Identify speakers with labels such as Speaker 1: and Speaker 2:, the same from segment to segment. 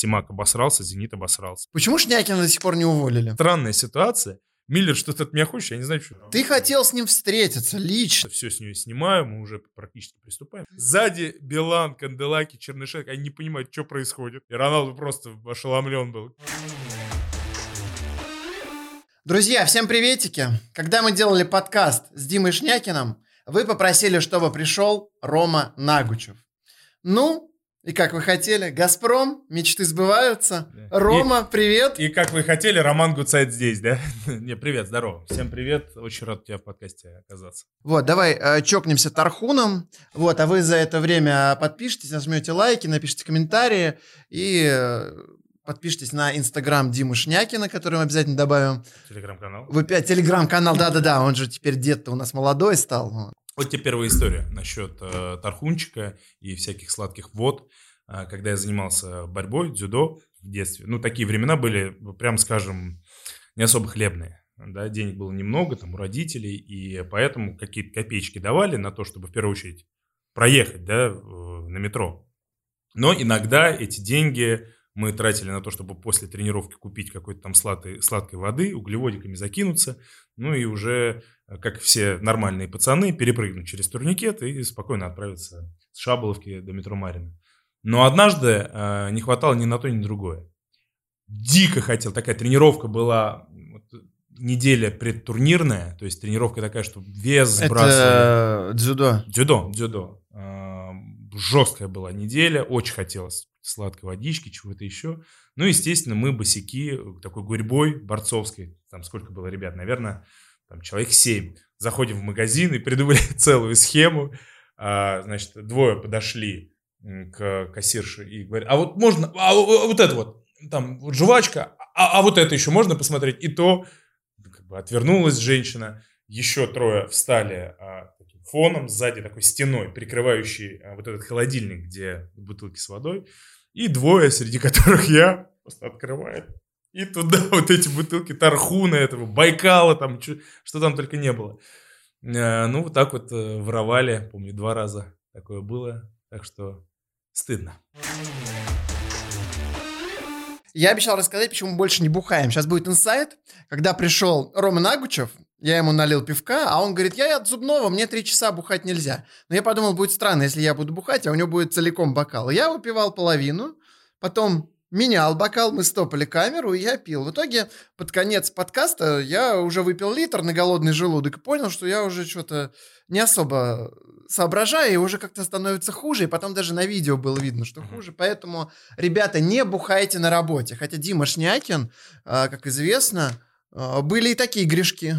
Speaker 1: Симак обосрался, Зенит обосрался.
Speaker 2: Почему Шнякина до сих пор не уволили?
Speaker 1: Странная ситуация. Миллер, что ты от меня хочешь, я не знаю, что.
Speaker 2: Ты хотел с ним встретиться лично.
Speaker 1: Все с нее снимаю, мы уже практически приступаем. Сзади Билан, Канделаки, Чернышенко, они не понимают, что происходит. И Роналду просто ошеломлен был.
Speaker 2: Друзья, всем приветики. Когда мы делали подкаст с Димой Шнякиным, вы попросили, чтобы пришел Рома Нагучев. Ну, и как вы хотели, Газпром, мечты сбываются. Да. Рома, и, привет.
Speaker 1: И как вы хотели, Роман Гуцайт здесь, да? Не, привет, здорово. Всем привет, очень рад тебя в подкасте оказаться.
Speaker 2: Вот, давай э, чокнемся Тархуном. Вот, а вы за это время подпишитесь, нажмете лайки, напишите комментарии и э, подпишитесь на инстаграм Димы Шнякина, который мы обязательно добавим.
Speaker 1: Телеграм-канал.
Speaker 2: Вы телеграм-канал, да-да-да, он же теперь дед-то у нас молодой стал.
Speaker 1: Вот тебе первая история насчет э, тархунчика и всяких сладких вод. Э, когда я занимался борьбой, дзюдо в детстве, ну, такие времена были, прям скажем, не особо хлебные. Да, денег было немного там у родителей, и поэтому какие-то копеечки давали на то, чтобы в первую очередь проехать да, на метро. Но иногда эти деньги мы тратили на то, чтобы после тренировки купить какой-то там сладкой, сладкой воды, углеводиками закинуться, ну и уже, э, как все нормальные пацаны, перепрыгнуть через турникет и спокойно отправиться с Шаболовки до метро Марина. Но однажды э, не хватало ни на то, ни на другое. Дико хотел, такая тренировка была неделя предтурнирная, то есть тренировка такая, что вес
Speaker 2: сбрасывали. Это дзюдо.
Speaker 1: Дзюдо, дзюдо. Э, жесткая была неделя, очень хотелось сладкой водички, чего-то еще. Ну, естественно, мы босики, такой гурьбой борцовской, там сколько было ребят, наверное, там человек 7. Заходим в магазин и придумали целую схему. А, значит, двое подошли к кассирше и говорят, а вот можно, а вот это вот, там вот жвачка, а, а вот это еще можно посмотреть? И то как бы отвернулась женщина, еще трое встали а, фоном, сзади такой стеной, прикрывающей а, вот этот холодильник, где бутылки с водой. И двое, среди которых я, просто открывает. И туда вот эти бутылки Тархуна этого, Байкала, там, что, что там только не было. А, ну, вот так вот э, воровали, помню, два раза такое было. Так что стыдно.
Speaker 2: Я обещал рассказать, почему мы больше не бухаем. Сейчас будет инсайт. Когда пришел Рома Нагучев, я ему налил пивка, а он говорит, я от зубного, мне три часа бухать нельзя. Но я подумал, будет странно, если я буду бухать, а у него будет целиком бокал. Я выпивал половину, потом менял бокал, мы стопали камеру, и я пил. В итоге, под конец подкаста я уже выпил литр на голодный желудок и понял, что я уже что-то не особо соображаю, и уже как-то становится хуже, и потом даже на видео было видно, что хуже. Поэтому, ребята, не бухайте на работе. Хотя Дима Шнякин, а, как известно, а, были и такие грешки.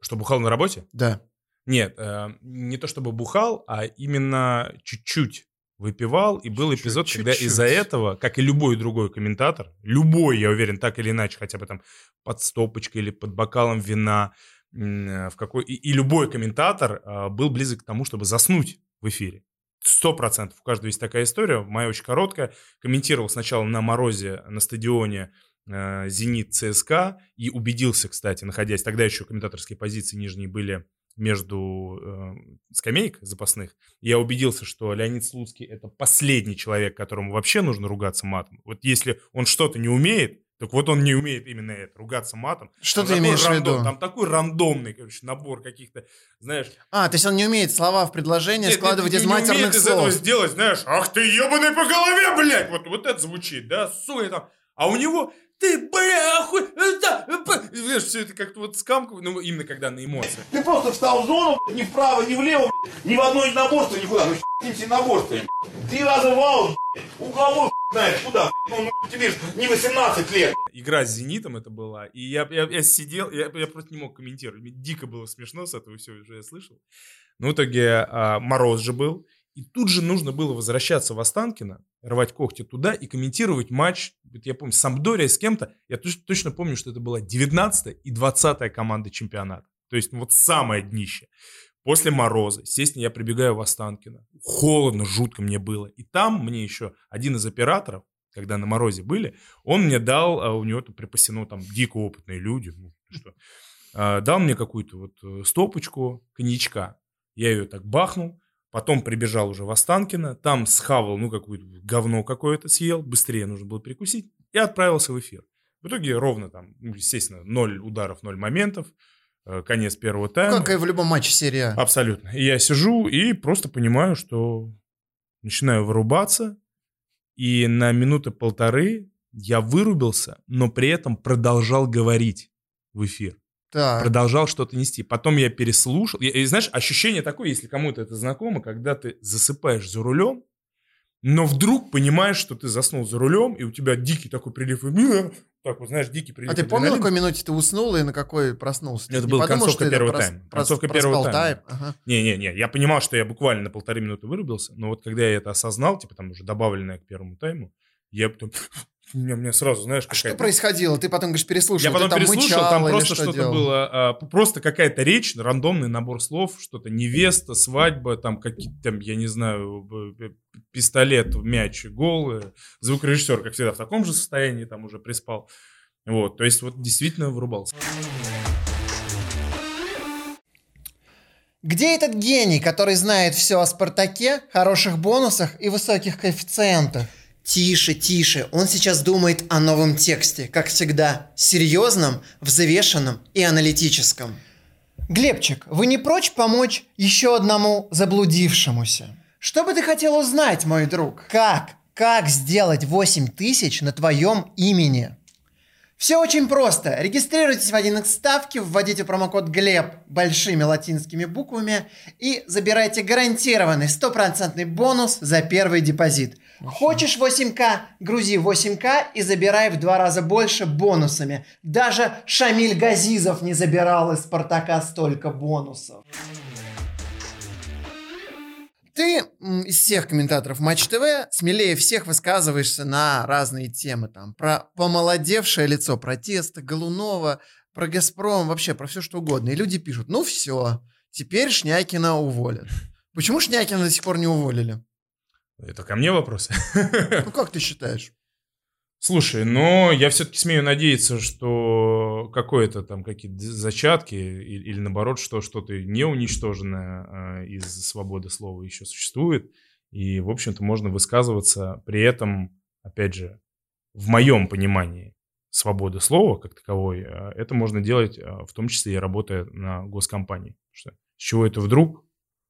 Speaker 1: Что бухал на работе?
Speaker 2: Да.
Speaker 1: Нет, э, не то чтобы бухал, а именно чуть-чуть выпивал, и был эпизод, чуть-чуть. когда из-за этого, как и любой другой комментатор, любой, я уверен, так или иначе, хотя бы там под стопочкой или под бокалом вина, в какой и, и любой комментатор э, был близок к тому, чтобы заснуть в эфире. Сто процентов. У каждого есть такая история. Моя очень короткая. Комментировал сначала на морозе на стадионе э, «Зенит» ЦСКА и убедился, кстати, находясь, тогда еще комментаторские позиции нижние были между э, скамеек запасных, я убедился, что Леонид Слуцкий это последний человек, которому вообще нужно ругаться матом. Вот если он что-то не умеет, так вот он не умеет именно это, ругаться матом.
Speaker 2: Что там ты имеешь рандом, в виду?
Speaker 1: Там такой рандомный, короче, набор каких-то, знаешь...
Speaker 2: А, то есть он не умеет слова в предложение нет, складывать нет, из не матерных умеет слов. из этого
Speaker 1: сделать, знаешь, ах ты ебаный по голове, блядь! Вот, вот это звучит, да, сука там. А у него ты, бля, охуй, это, знаешь, все это как-то вот скамку, ну, именно когда на эмоциях.
Speaker 3: Ты просто встал в зону, ни вправо, ни влево, ни в одно единоборство, никуда, ну, с единоборством. Три раза вал, у кого, знаешь, куда, ну, ну, тебе же не 18 лет.
Speaker 1: Игра с «Зенитом» это была, и я, я, я сидел, я, я просто не мог комментировать, мне дико было смешно с этого, все уже я слышал. Но в итоге а, Мороз же был, и тут же нужно было возвращаться в Останкино, рвать когти туда и комментировать матч, я помню, Самдория с кем-то. Я точно, точно помню, что это была 19 и 20 команда чемпионата. То есть ну, вот самое днище. После мороза, естественно, я прибегаю в Останкино. Холодно, жутко мне было. И там мне еще один из операторов, когда на морозе были, он мне дал, а у него там припасено там дико опытные люди, ну, что, а, дал мне какую-то вот э, стопочку коньячка. Я ее так бахнул, Потом прибежал уже в Останкино, там схавал, ну, какое-то говно какое-то съел, быстрее нужно было перекусить, и отправился в эфир. В итоге ровно там, ну, естественно, ноль ударов, ноль моментов, э, конец первого тайма.
Speaker 2: Как и в любом матче серии А.
Speaker 1: Абсолютно. И я сижу и просто понимаю, что начинаю вырубаться, и на минуты полторы я вырубился, но при этом продолжал говорить в эфир.
Speaker 2: Так.
Speaker 1: Продолжал что-то нести. Потом я переслушал. И, и знаешь, ощущение такое, если кому-то это знакомо, когда ты засыпаешь за рулем, но вдруг понимаешь, что ты заснул за рулем, и у тебя дикий такой прилив. и- Так вот, знаешь, дикий прилив.
Speaker 2: А ты помнил, на какой минуте ты уснул и на какой проснулся?
Speaker 1: Это была концовка первого тайма.
Speaker 2: прос-
Speaker 1: Концовка первого тайма.
Speaker 2: Ага.
Speaker 1: Не-не-не, я понимал, что я буквально на полторы минуты вырубился, но вот когда я это осознал, типа там уже добавленное к первому тайму, я потом... У меня, у меня сразу, знаешь,
Speaker 2: А что происходило? Ты потом, говоришь, переслушал.
Speaker 1: Я потом
Speaker 2: там
Speaker 1: переслушал, там просто
Speaker 2: что
Speaker 1: что-то
Speaker 2: делал?
Speaker 1: было, а, просто какая-то речь, рандомный набор слов, что-то невеста, свадьба, там какие-то, там, я не знаю, пистолет, мяч, гол. э, Звукорежиссер, как всегда, в таком же состоянии там уже приспал. Вот, то есть вот действительно вырубался.
Speaker 2: Где этот гений, который знает все о Спартаке, хороших бонусах и высоких коэффициентах? Тише, тише. Он сейчас думает о новом тексте, как всегда, серьезном, взвешенном и аналитическом. Глебчик, вы не прочь помочь еще одному заблудившемуся? Что бы ты хотел узнать, мой друг? Как? Как сделать 8 тысяч на твоем имени? Все очень просто. Регистрируйтесь в 1x ставки, вводите промокод ГЛЕБ большими латинскими буквами и забирайте гарантированный стопроцентный бонус за первый депозит. Хочешь 8К, грузи 8К и забирай в два раза больше бонусами. Даже Шамиль Газизов не забирал из Спартака столько бонусов. Ты из всех комментаторов Матч ТВ смелее всех высказываешься на разные темы. Там, про помолодевшее лицо протеста, Голунова, про Газпром, вообще про все что угодно. И люди пишут, ну все, теперь Шнякина уволят. Почему Шнякина до сих пор не уволили?
Speaker 1: Это ко мне вопросы?
Speaker 2: Ну как ты считаешь?
Speaker 1: Слушай, но я все-таки смею надеяться, что какое-то там какие-то зачатки или, или наоборот, что что-то не уничтоженное э, из свободы слова еще существует. И, в общем-то, можно высказываться при этом, опять же, в моем понимании свободы слова как таковой, э, это можно делать, э, в том числе и работая на госкомпании. Что, с чего это вдруг?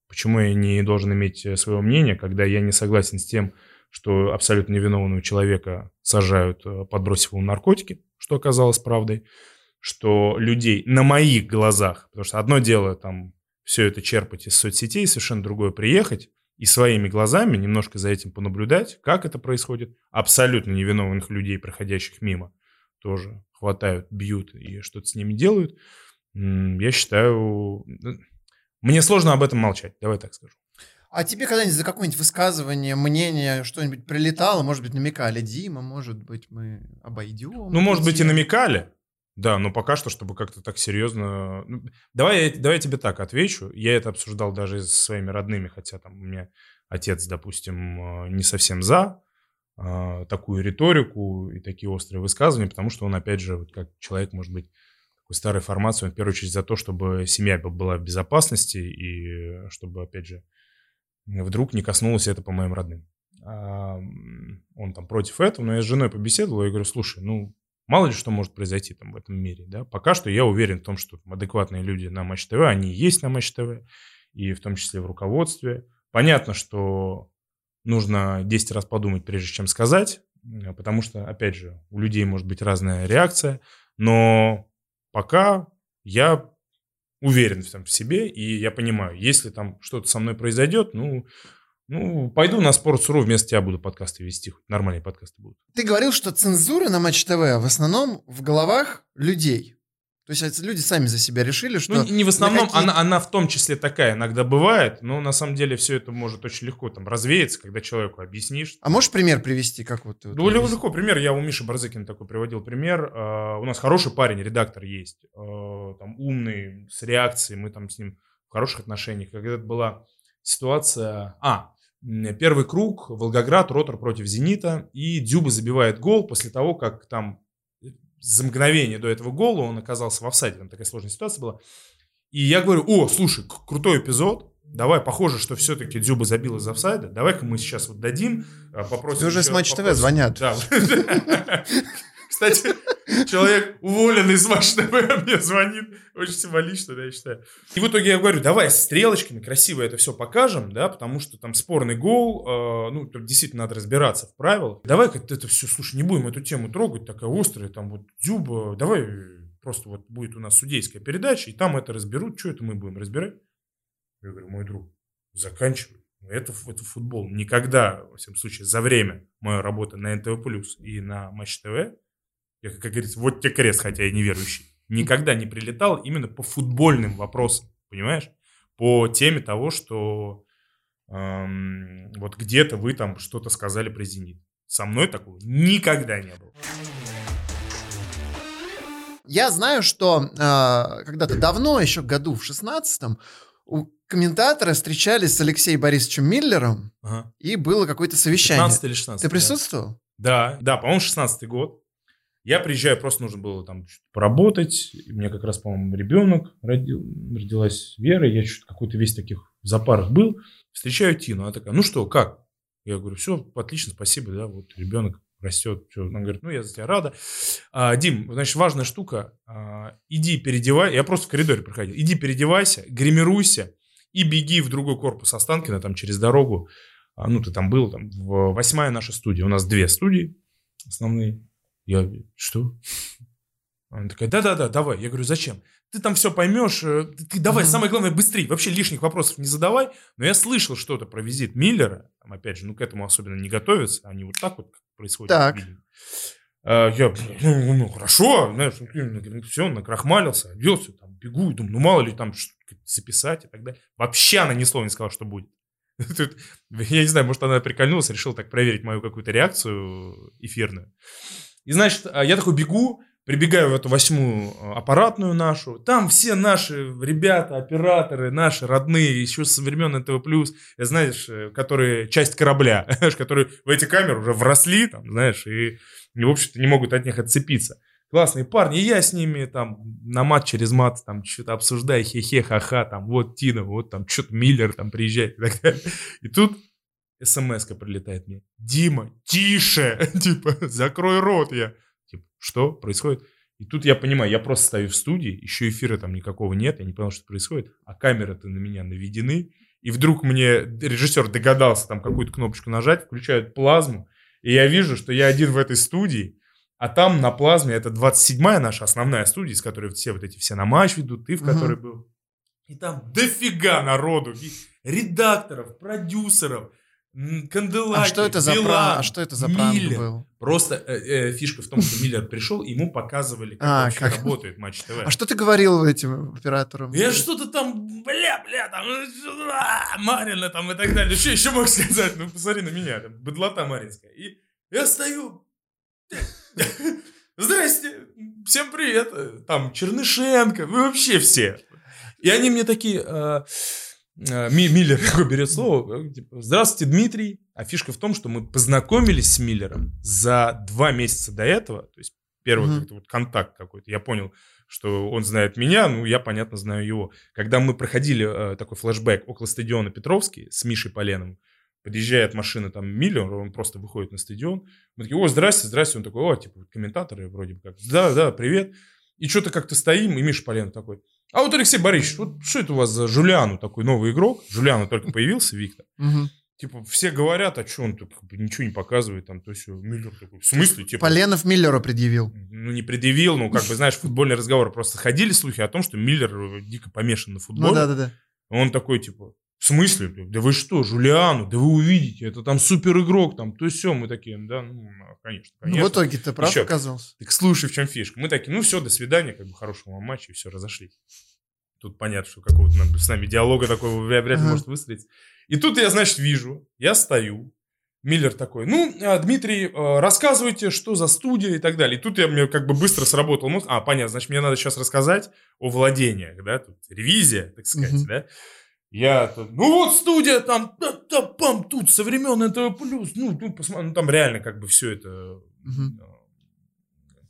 Speaker 1: Почему я не должен иметь э, своего мнения, когда я не согласен с тем, что абсолютно невиновного человека сажают, э, подбросив ему наркотики, что оказалось правдой, что людей на моих глазах, потому что одно дело там все это черпать из соцсетей, совершенно другое приехать и своими глазами немножко за этим понаблюдать, как это происходит. Абсолютно невиновных людей, проходящих мимо, тоже хватают, бьют и что-то с ними делают. Я считаю... Мне сложно об этом молчать, давай так скажу.
Speaker 2: А тебе когда-нибудь за какое-нибудь высказывание, мнение, что-нибудь прилетало? Может быть, намекали? Дима, может быть, мы обойдем?
Speaker 1: Ну, может быть, и
Speaker 2: тему?»
Speaker 1: намекали. Да, но пока что, чтобы как-то так серьезно... ну, Давай, давай я тебе так отвечу. Я это обсуждал даже со своими родными, хотя там у меня отец, допустим, э, не совсем за э, такую риторику и такие острые высказывания, потому что он, опять же, вот как человек, может быть, такой старой формации, в первую очередь за то, чтобы семья была в безопасности и чтобы, опять же, вдруг не коснулось это по моим родным. А, он там против этого, но я с женой побеседовал, и говорю, слушай, ну, мало ли что может произойти там в этом мире, да. Пока что я уверен в том, что адекватные люди на Матч ТВ, они есть на Матч ТВ, и в том числе в руководстве. Понятно, что нужно 10 раз подумать, прежде чем сказать, потому что, опять же, у людей может быть разная реакция, но пока я уверен в, там, в себе, и я понимаю, если там что-то со мной произойдет, ну, ну, пойду на Sports.ru, вместо тебя буду подкасты вести, нормальные подкасты будут.
Speaker 2: Ты говорил, что цензура на Матч ТВ в основном в головах людей. То есть люди сами за себя решили, что...
Speaker 1: Ну, не в основном,
Speaker 2: какие-
Speaker 1: она, она в том числе такая иногда бывает, но на самом деле все это может очень легко там развеяться, когда человеку объяснишь.
Speaker 2: А можешь пример привести, как вот... вот
Speaker 1: Ну, легко. Пример, я у Миши Барзыкина такой приводил пример. А, У нас хороший парень, редактор есть, а, там умный, с реакцией, мы там с ним в хороших отношениях. Когда это была ситуация... А, первый круг, Волгоград, Ротор против Зенита, и Дюба забивает гол после того, как там за мгновение до этого гола он оказался в офсайде, там такая сложная ситуация была. И я говорю, о, слушай, крутой эпизод, давай, похоже, что все-таки Дзюба забил из офсайда, давай-ка мы сейчас вот дадим, а, попросим...
Speaker 2: Тебе уже с Матч ТВ звонят.
Speaker 1: Да. Кстати, человек, уволенный Матч ТВ, мне звонит. Очень символично, да, я считаю. И в итоге я говорю, давай с стрелочками красиво это все покажем, да, потому что там спорный гол, э, ну, тут действительно надо разбираться в правилах. Давай как это все, слушай, не будем эту тему трогать, такая острая, там вот Дзюба, давай просто вот будет у нас судейская передача, и там это разберут, что это мы будем разбирать? Я говорю, мой друг, заканчивай. Это, ф- это футбол. Никогда, во всяком случае, за время моей работы на НТВ Плюс и на Матч ТВ, я, как говорится, вот тебе крест, хотя я неверующий, никогда не прилетал именно по футбольным вопросам, понимаешь? По теме того, что эм, вот где-то вы там что-то сказали про «Зенит». Со мной такого никогда не было.
Speaker 2: Я знаю, что э, когда-то давно, еще году в 16-м, у комментатора встречались с Алексеем Борисовичем Миллером,
Speaker 1: Ага.
Speaker 2: и было какое-то совещание.
Speaker 1: 15 или 16.
Speaker 2: Ты
Speaker 1: да.
Speaker 2: присутствовал?
Speaker 1: Да, да, по-моему, 16 год. Я приезжаю, просто нужно было там поработать. И меня как раз, по-моему, ребенок родил, родилась Вера. Я чуть какой-то весь таких в запарах был. Встречаю Тину. Она такая, ну что, как? Я говорю, все, отлично, спасибо, да, вот ребенок растет. Всё. Она говорит, ну я за тебя рада. А, Дим, значит, важная штука. А, иди переодевай. Я просто в коридоре проходил. Иди переодевайся, гримируйся и беги в другой корпус Останкина, там через дорогу. А, ну, ты там был, там, в восьмая наша студия. У нас две студии основные. Я, что? Она такая, да-да-да, давай. Я говорю, зачем? Ты там все поймешь. э, Ты, ты давай,
Speaker 2: Мгм.
Speaker 1: самое главное, быстрее. Вообще лишних вопросов не задавай. Но я слышал что-то про визит Миллера. Там, опять же, ну, к этому особенно не готовятся. Они вот так вот происходит.
Speaker 2: Так.
Speaker 1: А, Я, ну, ну, хорошо, знаешь, все, накрахмалился, оделся, там, бегу, думаю, ну, мало ли там записать и так далее. Вообще она ни слова не сказала, что будет. Тут, я не знаю, может, она прикольнулась, решила так проверить мою какую-то реакцию эфирную. И, значит, а, я такой бегу, прибегаю в эту восьмую а, аппаратную нашу, там все наши ребята, операторы, наши родные, еще со времен НТВ+, знаешь, э, которые часть корабля, знаешь, которые в эти камеры уже вросли, там, знаешь, и, и, в общем-то, не могут от них отцепиться. Классные парни, и я с ними там на мат через мат там что-то обсуждаю, хе-хе, ха-ха, там вот Тина, вот там что-то Миллер там приезжает и так далее. И тут смс-ка прилетает мне. Дима, тише! Типа, закрой рот я. Типа, что происходит? И тут я понимаю, я просто стою в студии, еще эфира там никакого нет, я не понял, что происходит, а камеры-то на меня наведены, и вдруг мне режиссер догадался там какую-то кнопочку нажать, включают плазму, и я вижу, что я один в этой студии, а там на плазме, это 27-я наша основная студия, с которой все вот эти все на матч ведут, ты в которой был. И там дофига народу, и редакторов, продюсеров, Канделаки,
Speaker 2: А что это за
Speaker 1: Билан,
Speaker 2: пранк? А что это за пранк
Speaker 1: Миллер.
Speaker 2: был?
Speaker 1: Просто э, э, фишка в том, что Миллер пришел, ему показывали, как
Speaker 2: А,
Speaker 1: вообще
Speaker 2: как?
Speaker 1: работает Матч ТВ.
Speaker 2: А что ты говорил этим операторам?
Speaker 1: Я что-то там, бля, бля, там, э, а, Марина там и так далее. Что еще мог сказать? Ну, посмотри на меня, там, быдлота маринская. И я стою, здрасте, всем привет, э, там, Чернышенко, вы вообще все. И они мне такие, э, Миллер такой берет слово, э, типа, здравствуйте, Дмитрий. А фишка в том, что мы познакомились с Миллером за два месяца до этого, то есть первый как-то вот контакт какой-то. Я понял, что он знает меня, ну, я, понятно, знаю его. Когда мы проходили э, такой флешбэк около стадиона Петровский с Мишей Поленом, подъезжает машина там Миллер, он просто выходит на стадион. Мы такие, о, здрасте, здрасте. Он такой, о, типа, комментаторы вроде бы как. Да, да, привет. И что-то как-то стоим, и Миша Полен такой, а вот Алексей Борисович, вот что это у вас за Жулиану такой новый игрок? Жулиану только появился, Виктор. Типа, все говорят, а что он тут как бы ничего не показывает, там, то есть Миллер такой, в смысле, типа,
Speaker 2: Поленов Миллеру предъявил.
Speaker 1: ну, не предъявил, ну, как бы, знаешь, футбольный разговор. Просто ходили слухи о том, что Миллер э, дико помешан на футболе.
Speaker 2: Ну да-да-да.
Speaker 1: Он такой, типа, в смысле? Да вы что, Жулиану, да вы увидите, это там супер игрок, там, то все, мы такие, да, ну, конечно,
Speaker 2: Ну,
Speaker 1: конечно.
Speaker 2: в итоге ты прав
Speaker 1: Еще.
Speaker 2: оказался.
Speaker 1: Так слушай, в чем фишка. Мы такие, ну все, до свидания, как бы хорошего вам матча, и все, разошлись. Тут понятно, что какого-то нам- с нами диалога такого вряд вряд ли
Speaker 2: Ага.
Speaker 1: может выстроиться. И тут я, значит, вижу, я стою, Миллер такой, ну, а, Дмитрий, э, рассказывайте, что за студия и так далее. И тут я мне как бы быстро сработал мозг. А, понятно, значит, мне надо сейчас рассказать о владениях, да, тут ревизия, так сказать,
Speaker 2: Мгм.
Speaker 1: да. Я, ну вот студия там, та та пам тут со времен НТВ+, ну, ну, посмотри, ну, там реально как бы все это э,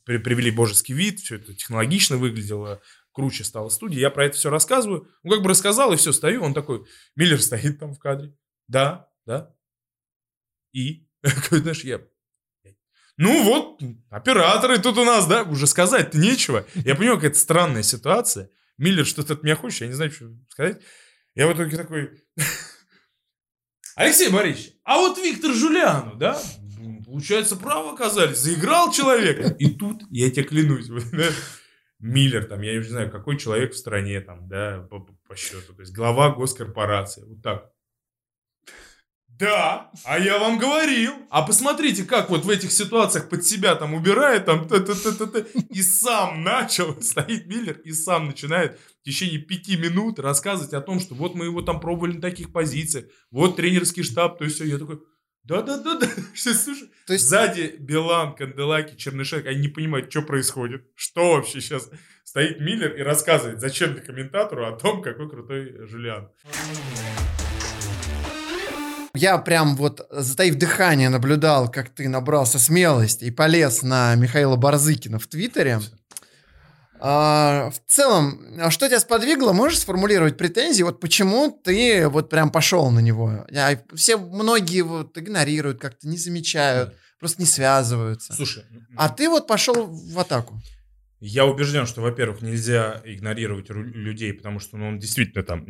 Speaker 1: при- привели божеский вид, все это технологично выглядело, круче стала студия, я про это все рассказываю. Ну, как бы рассказал, и все, стою, он такой, Миллер стоит там в кадре. Да, да. И? Знаешь, я ну вот, операторы тут у нас, да, уже сказать нечего. Я понимаю, какая-то странная ситуация. Миллер что-то от меня хочет, я не знаю, что сказать. Я в итоге такой... Алексей Борисович, а вот Виктор Жулиану, да, получается, право оказались, заиграл человека. И тут, я тебе клянусь, Миллер, там, я не знаю, какой человек в стране, там, да, по, по счету, то есть глава госкорпорации, вот так. Да, а я вам говорил. А посмотрите, как вот в этих ситуациях под себя там убирает, там, т -т -т -т -т, и сам начал, стоит Миллер, и сам начинает в течение пяти минут рассказывать о том, что вот мы его там пробовали на таких позициях, вот тренерский штаб, то есть все. Я такой, да-да-да-да, слушай, то есть... сзади Билан, Канделаки, Чернышек, они не понимают, что происходит, что вообще сейчас. Стоит Миллер и рассказывает зачем-то комментатору о том, какой крутой Жулиан
Speaker 2: я прям вот, затаив дыхание, наблюдал, как ты набрался смелости и полез на Михаила Барзыкина в Твиттере. А, в целом, а что тебя сподвигло? Можешь сформулировать претензии? Вот почему ты вот прям пошел на него? Все, многие вот игнорируют, как-то не замечают, просто не связываются.
Speaker 1: Слушай.
Speaker 2: А ты вот пошел в атаку.
Speaker 1: Я убежден, что, во-первых, нельзя игнорировать людей, потому что ну, он действительно там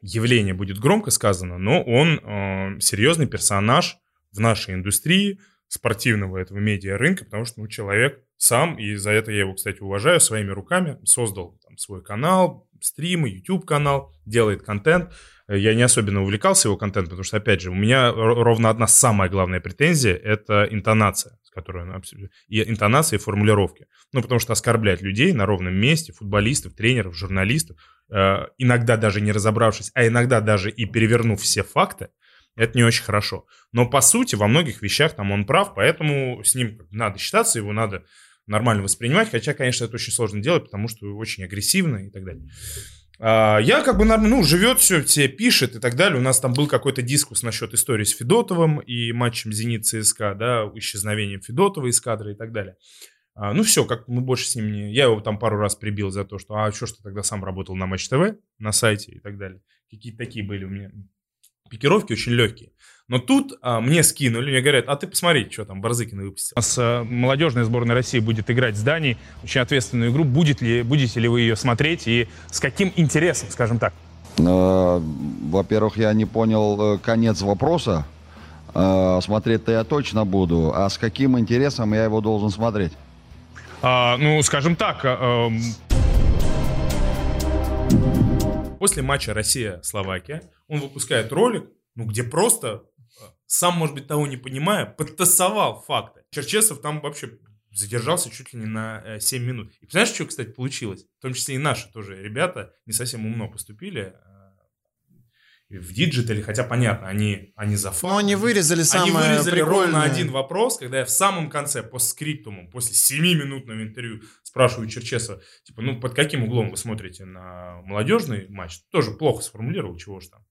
Speaker 1: явление будет громко сказано, но он э, серьезный персонаж в нашей индустрии спортивного этого медиа рынка, потому что ну, человек сам, и за это я его, кстати, уважаю, своими руками создал там, свой канал, стримы, YouTube канал, делает контент. Я не особенно увлекался его контентом, потому что, опять же, у меня ровно одна самая главная претензия – это интонация, с которой он абсолютно... И интонация, и формулировки. Ну, потому что оскорблять людей на ровном месте, футболистов, тренеров, журналистов, э, иногда даже не разобравшись, а иногда даже и перевернув все факты, это не очень хорошо. Но по сути во многих вещах там он прав, поэтому с ним надо считаться, его надо нормально воспринимать, хотя, конечно, это очень сложно делать, потому что очень агрессивно и так далее. А, я как бы, ну, живет все, все пишет и так далее. У нас там был какой-то дискус насчет истории с Федотовым и матчем Зенит ЦСКА, да, исчезновением Федотова из кадра и так далее. А, ну все, как мы больше с ним не... Я его там пару раз прибил за то, что а что ж ты тогда сам работал на Матч ТВ, на сайте и так далее. Какие-то такие были у меня пикировки очень легкие. Но тут а, мне скинули, мне говорят, а ты посмотри, что там Барзыкин выпустил. У нас а, молодежная сборная России будет играть с Данией, очень ответственную игру. Будет ли, будете ли вы ее смотреть и с каким интересом, скажем так?
Speaker 4: Э, во-первых, я не понял э, конец вопроса. Смотреть-то я точно буду. А с каким интересом я его должен смотреть?
Speaker 1: А, ну, скажем так, а, после матча Россия-Словакия он выпускает ролик, ну, где просто, сам, может быть, того не понимая, подтасовал факты. Черчесов там вообще задержался чуть ли не на 7 минут. И знаешь, что, кстати, получилось? В том числе и наши тоже ребята не совсем умно поступили в диджитале, хотя понятно, они, они за
Speaker 2: факт. Но они вырезали самое
Speaker 1: Они вырезали прикольное. ровно один вопрос, когда я в самом конце, постскриптумом, после 7-минутного интервью спрашиваю Черчесова, типа, ну, под каким углом вы смотрите на молодежный матч? Тоже плохо сформулировал, чего ж там.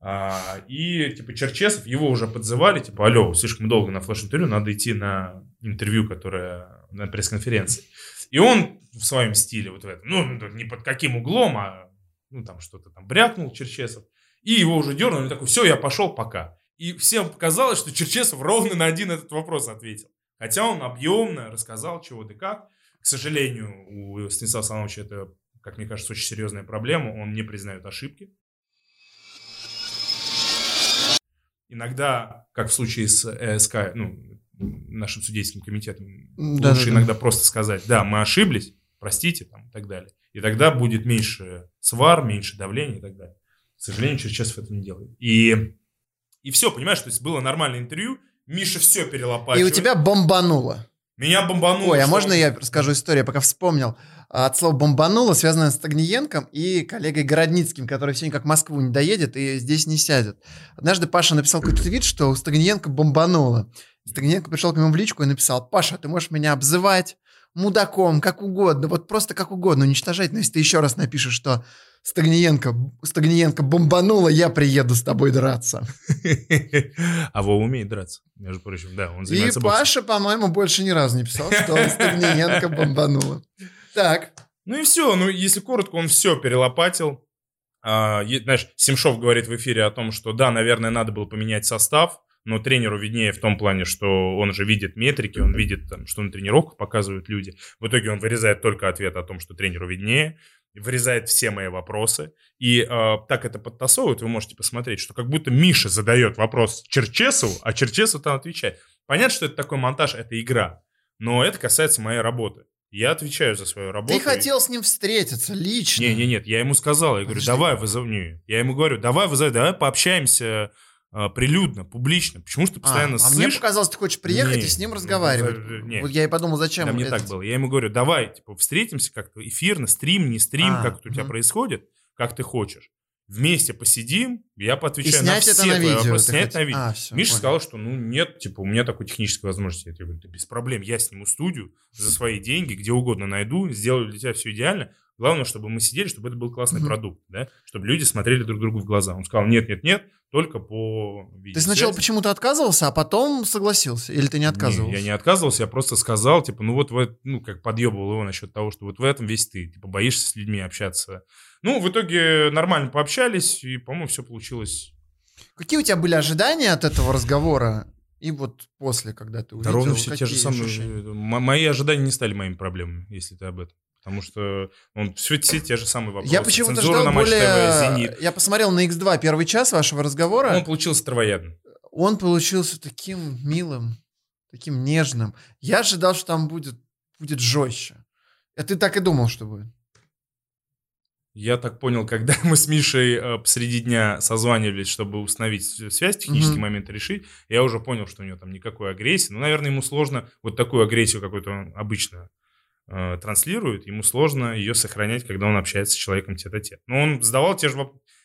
Speaker 1: А, и, типа, Черчесов, его уже подзывали, типа, алло, слишком долго на флеш-интервью, надо идти на интервью, которое на пресс-конференции. И он в своем стиле вот в этом, ну, не под каким углом, а, ну, там что-то там брякнул Черчесов. И его уже дернули, такой, все, я пошел, пока. И всем показалось, что Черчесов ровно на один этот вопрос ответил. Хотя он объемно рассказал, чего да как. К сожалению, у Станислава Саламовича это, как мне кажется, очень серьезная проблема. Он не признает ошибки. Иногда, как в случае с ЭСК, ну, нашим судейским комитетом, да, лучше да, иногда да. просто сказать, да, мы ошиблись, простите, там, и так далее. И тогда будет меньше свар, меньше давления и так далее. К сожалению, Черчесов это не делает. И, и все, понимаешь, то есть было нормальное интервью, Миша все перелопатил.
Speaker 2: И у тебя бомбануло.
Speaker 1: Меня бомбануло.
Speaker 2: Ой, а можно я расскажу историю, я пока вспомнил. От слова «бомбануло» связано с Тагниенком и коллегой Городницким, который все никак в Москву не доедет и здесь не сядет. Однажды Паша написал какой-то твит, что у Стагниенко бомбануло. Стагниенко пришел к нему в личку и написал, «Паша, ты можешь меня обзывать мудаком, как угодно, вот просто как угодно уничтожать, но если ты еще раз напишешь, что Стагниенко, Стагниенко бомбанула, я приеду с тобой драться.
Speaker 1: А Вова умеет драться, между прочим, да, он занимается
Speaker 2: И Паша, по-моему, больше ни разу не писал, что Стагниенко бомбанула. Так.
Speaker 1: Ну и все. Ну, если коротко, он все перелопатил. А, знаешь, Семшов говорит в эфире о том, что да, наверное, надо было поменять состав, но тренеру виднее в том плане, что он же видит метрики, он видит, там, что на тренировках показывают люди. В итоге он вырезает только ответ о том, что тренеру виднее, вырезает все мои вопросы. И э, так это подтасовывает, вы можете посмотреть, что как будто Миша задает вопрос Черчесову, а Черчесов там отвечает. Понятно, что это такой монтаж, это игра, но это касается моей работы. Я отвечаю за свою работу.
Speaker 2: Ты
Speaker 1: и-
Speaker 2: хотел с ним встретиться лично.
Speaker 1: не, не, нет, я ему сказал, я говорю,
Speaker 2: Подожди.
Speaker 1: давай вызови. Я ему говорю, давай вызови, давай пообщаемся а, прилюдно, публично. Почему ты
Speaker 2: А,
Speaker 1: постоянно
Speaker 2: а мне показалось, ты хочешь приехать
Speaker 1: Не,
Speaker 2: и с ним
Speaker 1: ну,
Speaker 2: разговаривать.
Speaker 1: за- не.
Speaker 2: Вот я и подумал, зачем
Speaker 1: мне так было. Я ему говорю, давай, типа, встретимся как-то эфирно, стрим, не стрим,
Speaker 2: А,
Speaker 1: как это у тебя происходит, как ты хочешь. Вместе посидим, я
Speaker 2: И
Speaker 1: поотвечаю на
Speaker 2: снять
Speaker 1: все
Speaker 2: это на
Speaker 1: твои
Speaker 2: видео.
Speaker 1: вопросы. Снять
Speaker 2: хотел?
Speaker 1: на видео.
Speaker 2: А, всё,
Speaker 1: Миша
Speaker 2: понял.
Speaker 1: сказал, что ну нет, типа, у меня такой технической возможности. нет. Я говорю, да без проблем, я сниму студию за свои деньги, где угодно найду, сделаю для тебя все идеально. Главное, чтобы мы сидели, чтобы это был классный
Speaker 2: Мгм.
Speaker 1: продукт, да, чтобы люди смотрели друг другу в глаза. Он сказал, нет, нет, нет, только по
Speaker 2: Ты
Speaker 1: видеосвязи.
Speaker 2: сначала почему-то отказывался, а потом согласился? Или ты не отказывался?
Speaker 1: Не, я не отказывался, я просто сказал, типа, ну вот, в эт- ну, как подъебывал его насчет того, что вот в этом весь ты, типа, боишься с людьми общаться. Ну, в итоге нормально пообщались, и, по-моему, все получилось.
Speaker 2: Какие у тебя были ожидания от этого разговора? И вот после, когда ты увидел,
Speaker 1: Да ровно все те же самые.
Speaker 2: ощущения?
Speaker 1: М- Мои ожидания не стали моими проблемами, если ты об этом. Потому что он все, все те же самые вопросы.
Speaker 2: Я почему-то
Speaker 1: Цензура
Speaker 2: ждал более...
Speaker 1: ТВ, Зенит.
Speaker 2: Я посмотрел на X2 первый час вашего разговора.
Speaker 1: Он получился травоядным.
Speaker 2: Он получился таким милым, таким нежным. Я ожидал, что там будет, будет жестче. А ты так и думал, что будет?
Speaker 1: Я так понял, когда мы с Мишей э, посреди дня созванивались, чтобы установить связь, технический
Speaker 2: Мгм.
Speaker 1: момент решить, я уже понял, что у него там никакой агрессии. Ну, наверное, ему сложно вот такую агрессию, какую-то он обычно э, транслирует, ему сложно ее сохранять, когда он общается с человеком тет-а-тет. Но он задавал те же,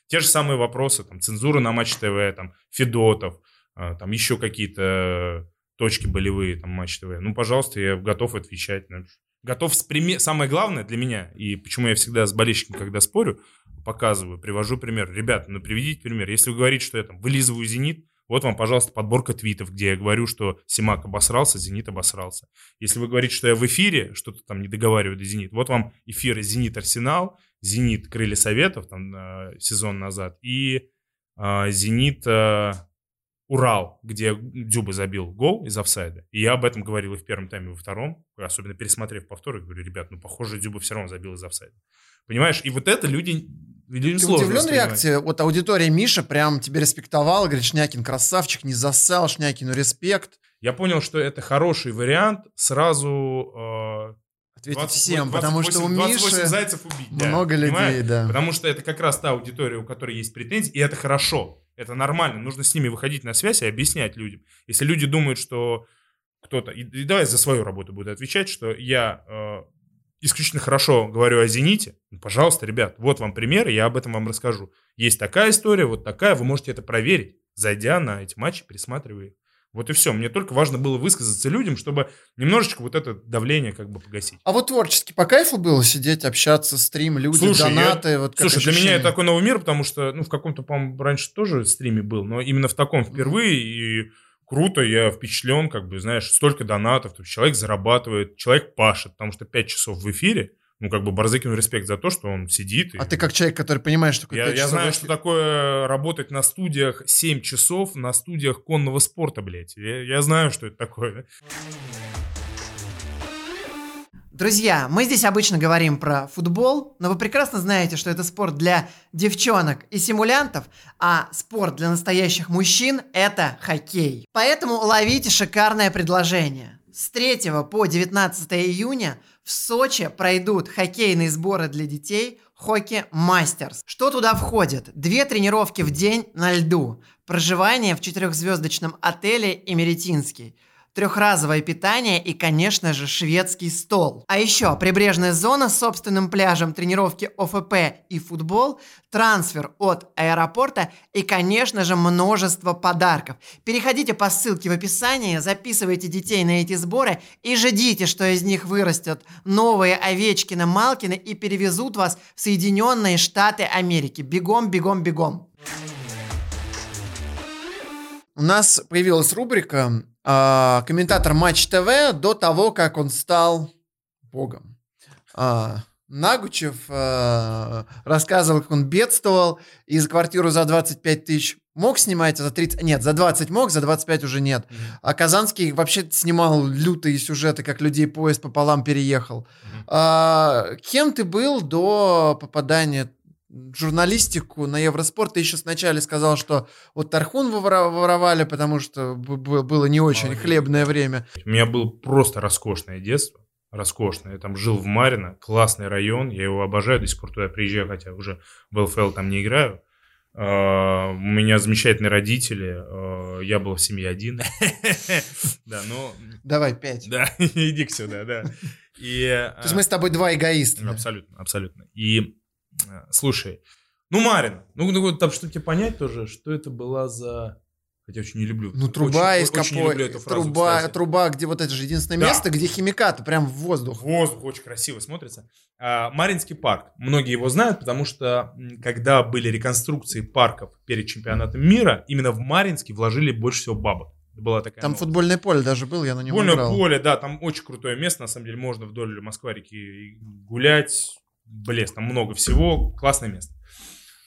Speaker 1: те же самые вопросы, там, цензура на Матч ТВ, там, Федотов, э, там, еще какие-то точки болевые, там, Матч ТВ. Ну, пожалуйста, я готов отвечать. готов с пример... Самое главное для меня, и почему я всегда с болельщиками, когда спорю, показываю, привожу пример. Ребята, ну приведите пример. Если вы говорите, что я там вылизываю «Зенит», вот вам, пожалуйста, подборка твитов, где я говорю, что Симак обосрался, «Зенит» обосрался. Если вы говорите, что я в эфире, что-то там не договариваю до «Зенит», вот вам эфиры «Зенит-Арсенал», «Зенит» Крылья Советов там э, сезон назад и э, «Зенит» э, Урал, где Дюба забил гол из офсайда. И я об этом говорил и в первом тайме, и во втором. Особенно пересмотрев повтор, я говорю, ребят, ну, похоже, Дюба все равно забил из офсайда. Понимаешь? И вот это люди... Людям
Speaker 2: Ты
Speaker 1: сложно
Speaker 2: удивлен реакцией? Вот аудитория Миша прям тебе респектовала, говорит, Шнякин красавчик, не засал, Шнякину респект.
Speaker 1: Я понял, что это хороший вариант сразу... э,
Speaker 2: Ответить
Speaker 1: 20
Speaker 2: всем,
Speaker 1: 28
Speaker 2: потому что у
Speaker 1: 28
Speaker 2: Миши
Speaker 1: зайцев убить. да,
Speaker 2: много людей,
Speaker 1: понимаешь?
Speaker 2: да.
Speaker 1: Потому что это как раз та аудитория, у которой есть претензии, и это хорошо. Это нормально. Нужно с ними выходить на связь и объяснять людям. Если люди думают, что кто-то... И, и давай за свою работу буду отвечать, что я э, исключительно хорошо говорю о «Зените», ну, пожалуйста, ребят, вот вам пример, я об этом вам расскажу. Есть такая история, вот такая, вы можете это проверить, зайдя на эти матчи, пересматривая их. Вот и все. Мне только важно было высказаться людям, чтобы немножечко вот это давление как бы погасить.
Speaker 2: А вот творчески по кайфу было сидеть, общаться, стрим, люди,
Speaker 1: Слушай, я-
Speaker 2: донаты, вот как
Speaker 1: Слушай, для меня
Speaker 2: ощущение?
Speaker 1: это такой новый мир, потому что, ну, в каком-то, по-моему, раньше тоже стриме был, но именно в таком впервые, и круто, я впечатлен, как бы, знаешь, столько донатов, то есть человек зарабатывает, человек пашет, потому что 5 часов в эфире, ну, как бы, Барзыкину респект за то, что он сидит. и-
Speaker 2: А ты как человек, который понимает, что такое
Speaker 1: Я, я знаю, что такое работать на студиях 7 часов, на студиях конного спорта, блядь. Я, я знаю, что это такое.
Speaker 5: Друзья, мы здесь обычно говорим про футбол, но вы прекрасно знаете, что это спорт для девчонок и симулянтов, а спорт для настоящих мужчин – это хоккей. Поэтому ловите шикарное предложение. С 3 по 19 июня в Сочи пройдут хоккейные сборы для детей Хоки Мастерс. Что туда входит? Две тренировки в день на льду, проживание в четырехзвездочном отеле Эмеретинский – трехразовое питание и, конечно же, шведский стол. А еще прибрежная зона с собственным пляжем, тренировки ОФП и футбол, трансфер от аэропорта и, конечно же, множество подарков. Переходите по ссылке в описании, записывайте детей на эти сборы и ждите, что из них вырастет новые Овечкины, Малкины и перевезут вас в Соединенные Штаты Америки. Бегом, бегом, бегом.
Speaker 2: У нас появилась рубрика а, «Комментатор Матч ТВ» до того, как он стал богом. А, Нагучев э, рассказывал, как он бедствовал, и за квартиру за 25 тысяч мог снимать, а за 30... Нет, за 20 мог, за 25 уже нет.
Speaker 1: Мгм.
Speaker 2: А Казанский вообще снимал лютые сюжеты, как людей поезд пополам переехал.
Speaker 1: Мгм.
Speaker 2: А, кем ты был до попадания журналистику на Евроспорт? Ты еще сначала сказал, что вот Тархун воровали, потому что было не очень
Speaker 1: Молодец.
Speaker 2: хлебное время.
Speaker 1: У меня было просто роскошное детство. Роскошное. Я там жил в Марино, классный район. Я его обожаю, до сих пор туда приезжаю, хотя уже в ЛФЛ там не играю. А, У меня замечательные родители. а, Я был в семье один. Да, но...
Speaker 2: Давай, пять.
Speaker 1: Да, иди сюда, да. И,
Speaker 2: То есть мы с тобой два эгоиста.
Speaker 1: Абсолютно, абсолютно. И слушай, ну Марин, ну, ну, там, чтобы тебе понять тоже, что это была за... Хотя очень не люблю.
Speaker 2: Ну, труба
Speaker 1: Очень-
Speaker 2: из
Speaker 1: очень не
Speaker 2: капо...
Speaker 1: люблю эту фразу,
Speaker 2: Труба,
Speaker 1: кстати.
Speaker 2: труба, где вот это же единственное
Speaker 1: Да.
Speaker 2: место, где химикаты, прям в воздух.
Speaker 1: Воздух очень красиво смотрится. А, Маринский парк. Многие его знают, потому что когда были реконструкции парков перед чемпионатом мира, именно в Маринске вложили больше всего бабок. Была такая
Speaker 2: Там
Speaker 1: новость.
Speaker 2: футбольное поле даже было, я на нем
Speaker 1: Футбольное
Speaker 2: играл.
Speaker 1: поле, да, там очень крутое место, на самом деле, можно вдоль Москва-реки гулять, блеск, там много всего, классное место.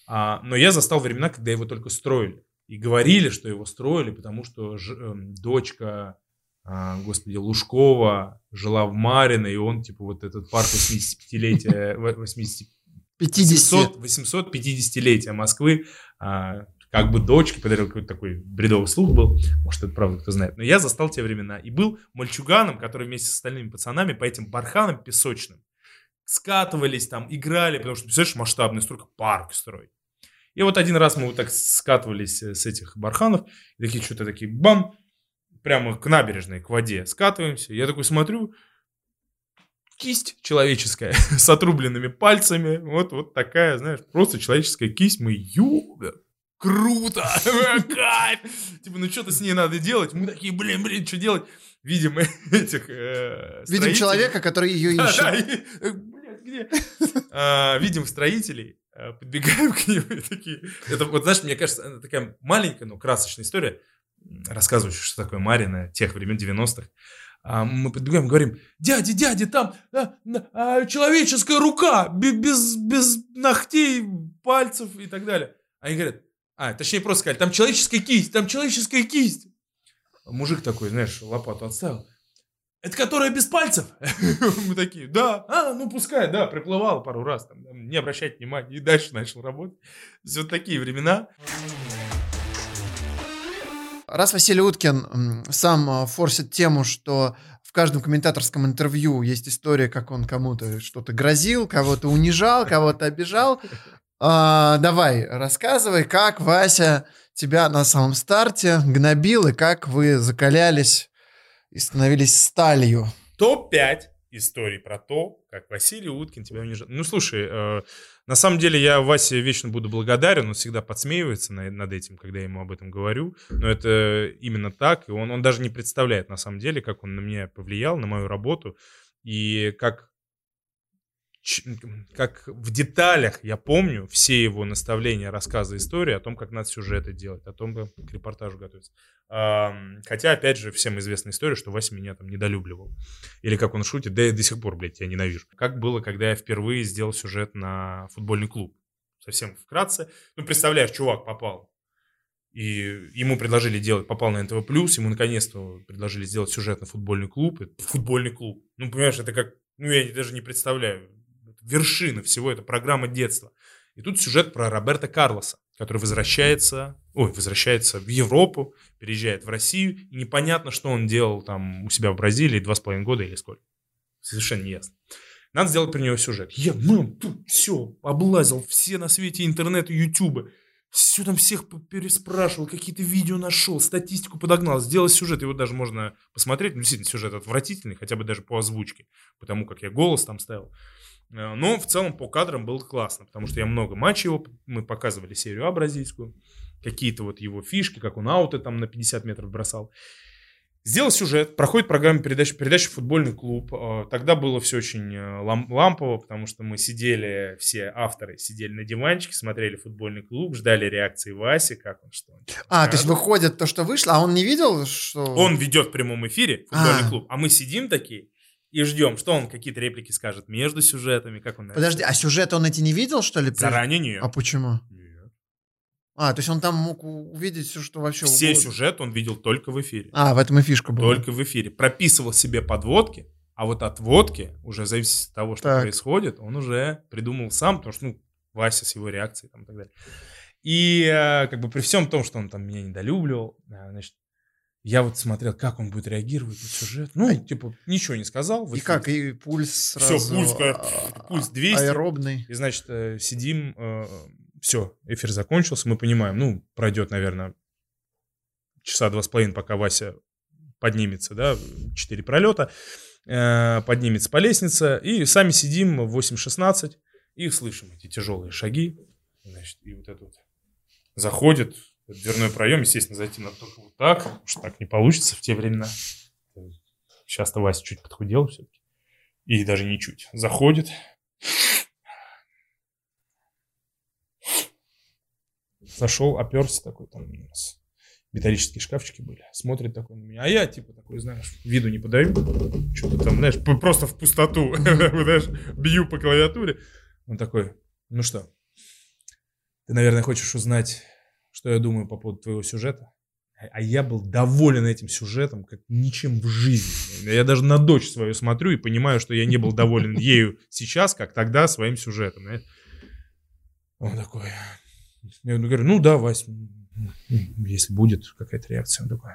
Speaker 1: А, но я застал времена, когда его только строили. И говорили, что его строили, потому что ж- эм, дочка, а, господи, Лужкова жила в Марино, и он, типа, вот этот парк 85-летия, во- 80
Speaker 2: 50.
Speaker 1: 800, 850-летия Москвы, а, как бы дочке подарил какой-то такой бредовый слух был, может, это правда, кто знает. Но я застал те времена и был мальчуганом, который вместе с остальными пацанами по этим барханам песочным скатывались там, играли, потому что, представляешь, масштабный стройка, парк строить. И вот один раз мы вот так скатывались э, с этих барханов, и такие что-то такие, бам, прямо к набережной, к воде скатываемся. Я такой смотрю, кисть человеческая с отрубленными пальцами. Вот, вот такая, знаешь, просто человеческая кисть. Мы, ёбе, круто, кайф. Типа, ну что-то с ней надо делать. Мы такие, блин, блин, что делать? Видим этих э,
Speaker 2: Видим человека, который ее ищет.
Speaker 1: Где? А, Видим строителей, а, подбегаем к ним и такие... Это вот, знаешь, мне кажется, это такая маленькая, но красочная история, рассказывающая, что такое Марина тех времен 90-х. А мы подбегаем и говорим, дядя, дядя, там а, а, человеческая рука, бе- без, без ногтей, пальцев и так далее. Они говорят, а, точнее просто сказали, там человеческая кисть, там человеческая кисть. Мужик такой, знаешь, лопату отставил. Это которая без пальцев? Мы такие, да, а, ну пускай, да, приплывал пару раз, там, не обращать внимания, и дальше начал работать. То вот такие времена.
Speaker 2: Раз Василий Уткин сам а, форсит тему, что в каждом комментаторском интервью есть история, как он кому-то что-то грозил, кого-то унижал, кого-то обижал. А, давай, рассказывай, как Вася тебя на самом старте гнобил и как вы закалялись и становились сталью.
Speaker 1: Топ-5 историй про то, как Василий Уткин тебя унижал. Ну, слушай, э, на самом деле я Васе вечно буду благодарен, он всегда подсмеивается на- над этим, когда я ему об этом говорю, но это именно так, и он, он даже не представляет на самом деле, как он на меня повлиял, на мою работу, и как, как в деталях я помню все его наставления, рассказы, истории о том, как надо сюжеты делать, о том, как к репортажу готовиться. Хотя, опять же, всем известна история, что Вася меня там недолюбливал. Или как он шутит, да я до сих пор, блядь, тебя ненавижу. Как было, когда я впервые сделал сюжет на футбольный клуб. Совсем вкратце. Ну, представляешь, чувак попал. И ему предложили делать, попал на НТВ+, ему наконец-то предложили сделать сюжет на футбольный клуб. Футбольный клуб. Ну, понимаешь, это как, ну, я даже не представляю. Вершина всего, это программа детства. И тут сюжет про Роберта Карлоса, который возвращается, ой, возвращается в Европу, переезжает в Россию, и непонятно, что он делал там у себя в Бразилии два с половиной года или сколько. Совершенно не ясно. Надо сделать про него сюжет. Я, мам, тут все, облазил все на свете интернета, ютубы. Все там всех переспрашивал, какие-то видео нашел, статистику подогнал, сделал сюжет. Его даже можно посмотреть. Ну, действительно, сюжет отвратительный, хотя бы даже по озвучке. Потому как я голос там ставил. Э, Но в целом по кадрам было классно, потому что я много матчей его, мы показывали серию А бразильскую, какие-то вот его фишки, как он ауты там на 50 метров бросал. Сделал сюжет, проходит программа передачи, передача «Футбольный клуб». Э, Тогда было все очень э, лам- лампово, потому что мы сидели, все авторы сидели на диванчике, смотрели «Футбольный клуб», ждали реакции Васи, как он, что он.
Speaker 2: А, то есть выходит то, что вышло, а он не видел, что...
Speaker 1: Он ведет в прямом эфире «Футбольный
Speaker 2: А.
Speaker 1: клуб», а мы сидим такие, И ждем, что он какие-то реплики скажет между сюжетами, как он...
Speaker 2: Подожди, а сюжет он эти не видел, что ли?
Speaker 1: Заранее нет.
Speaker 2: А почему?
Speaker 1: Нет.
Speaker 2: А, то есть он там мог увидеть все, что вообще
Speaker 1: Все
Speaker 2: угодно.
Speaker 1: сюжеты он видел только в эфире.
Speaker 2: А, в этом и фишка была.
Speaker 1: Только в эфире. Прописывал себе подводки, а вот от водки, уже зависит от того, что
Speaker 2: Так.
Speaker 1: происходит, он уже придумал сам, потому что, ну, Вася с его реакцией там, и так далее. И э, как бы при всем том, что он там меня недолюбливал, э, значит, я вот смотрел, как он будет реагировать на сюжет. Ну, типа, ничего не сказал.
Speaker 2: И как, и пульс сразу...
Speaker 1: пульс, как-
Speaker 2: а,
Speaker 1: пульс 200.
Speaker 2: Аэробный.
Speaker 1: И, значит, э, сидим, все, эфир закончился, мы понимаем, ну, пройдет, наверное, часа два с половиной, пока Вася поднимется, да, 4 пролета, э, поднимется по лестнице, и сами сидим в 8.16 и слышим эти тяжелые шаги, значит, и вот это вот заходит дверной проем, естественно, зайти надо только вот так, потому что так не получится в те времена. Сейчас-то Вася чуть подхудел все-таки, и даже не чуть. Заходит, Зашел, оперся такой, там у нас металлические шкафчики были. Смотрит такой на меня. А я, типа, такой, знаешь, виду не подаю. Что-то там, знаешь, просто в пустоту. Знаешь, бью по клавиатуре. Он такой, ну что, ты, наверное, хочешь узнать, что я думаю по поводу твоего сюжета? А- я был доволен этим сюжетом, как ничем в жизни. Я даже на дочь свою смотрю и понимаю, что я не был доволен ею сейчас, как тогда своим сюжетом. Он такой, я говорю, ну да, Вась, если будет какая-то реакция. Он такой,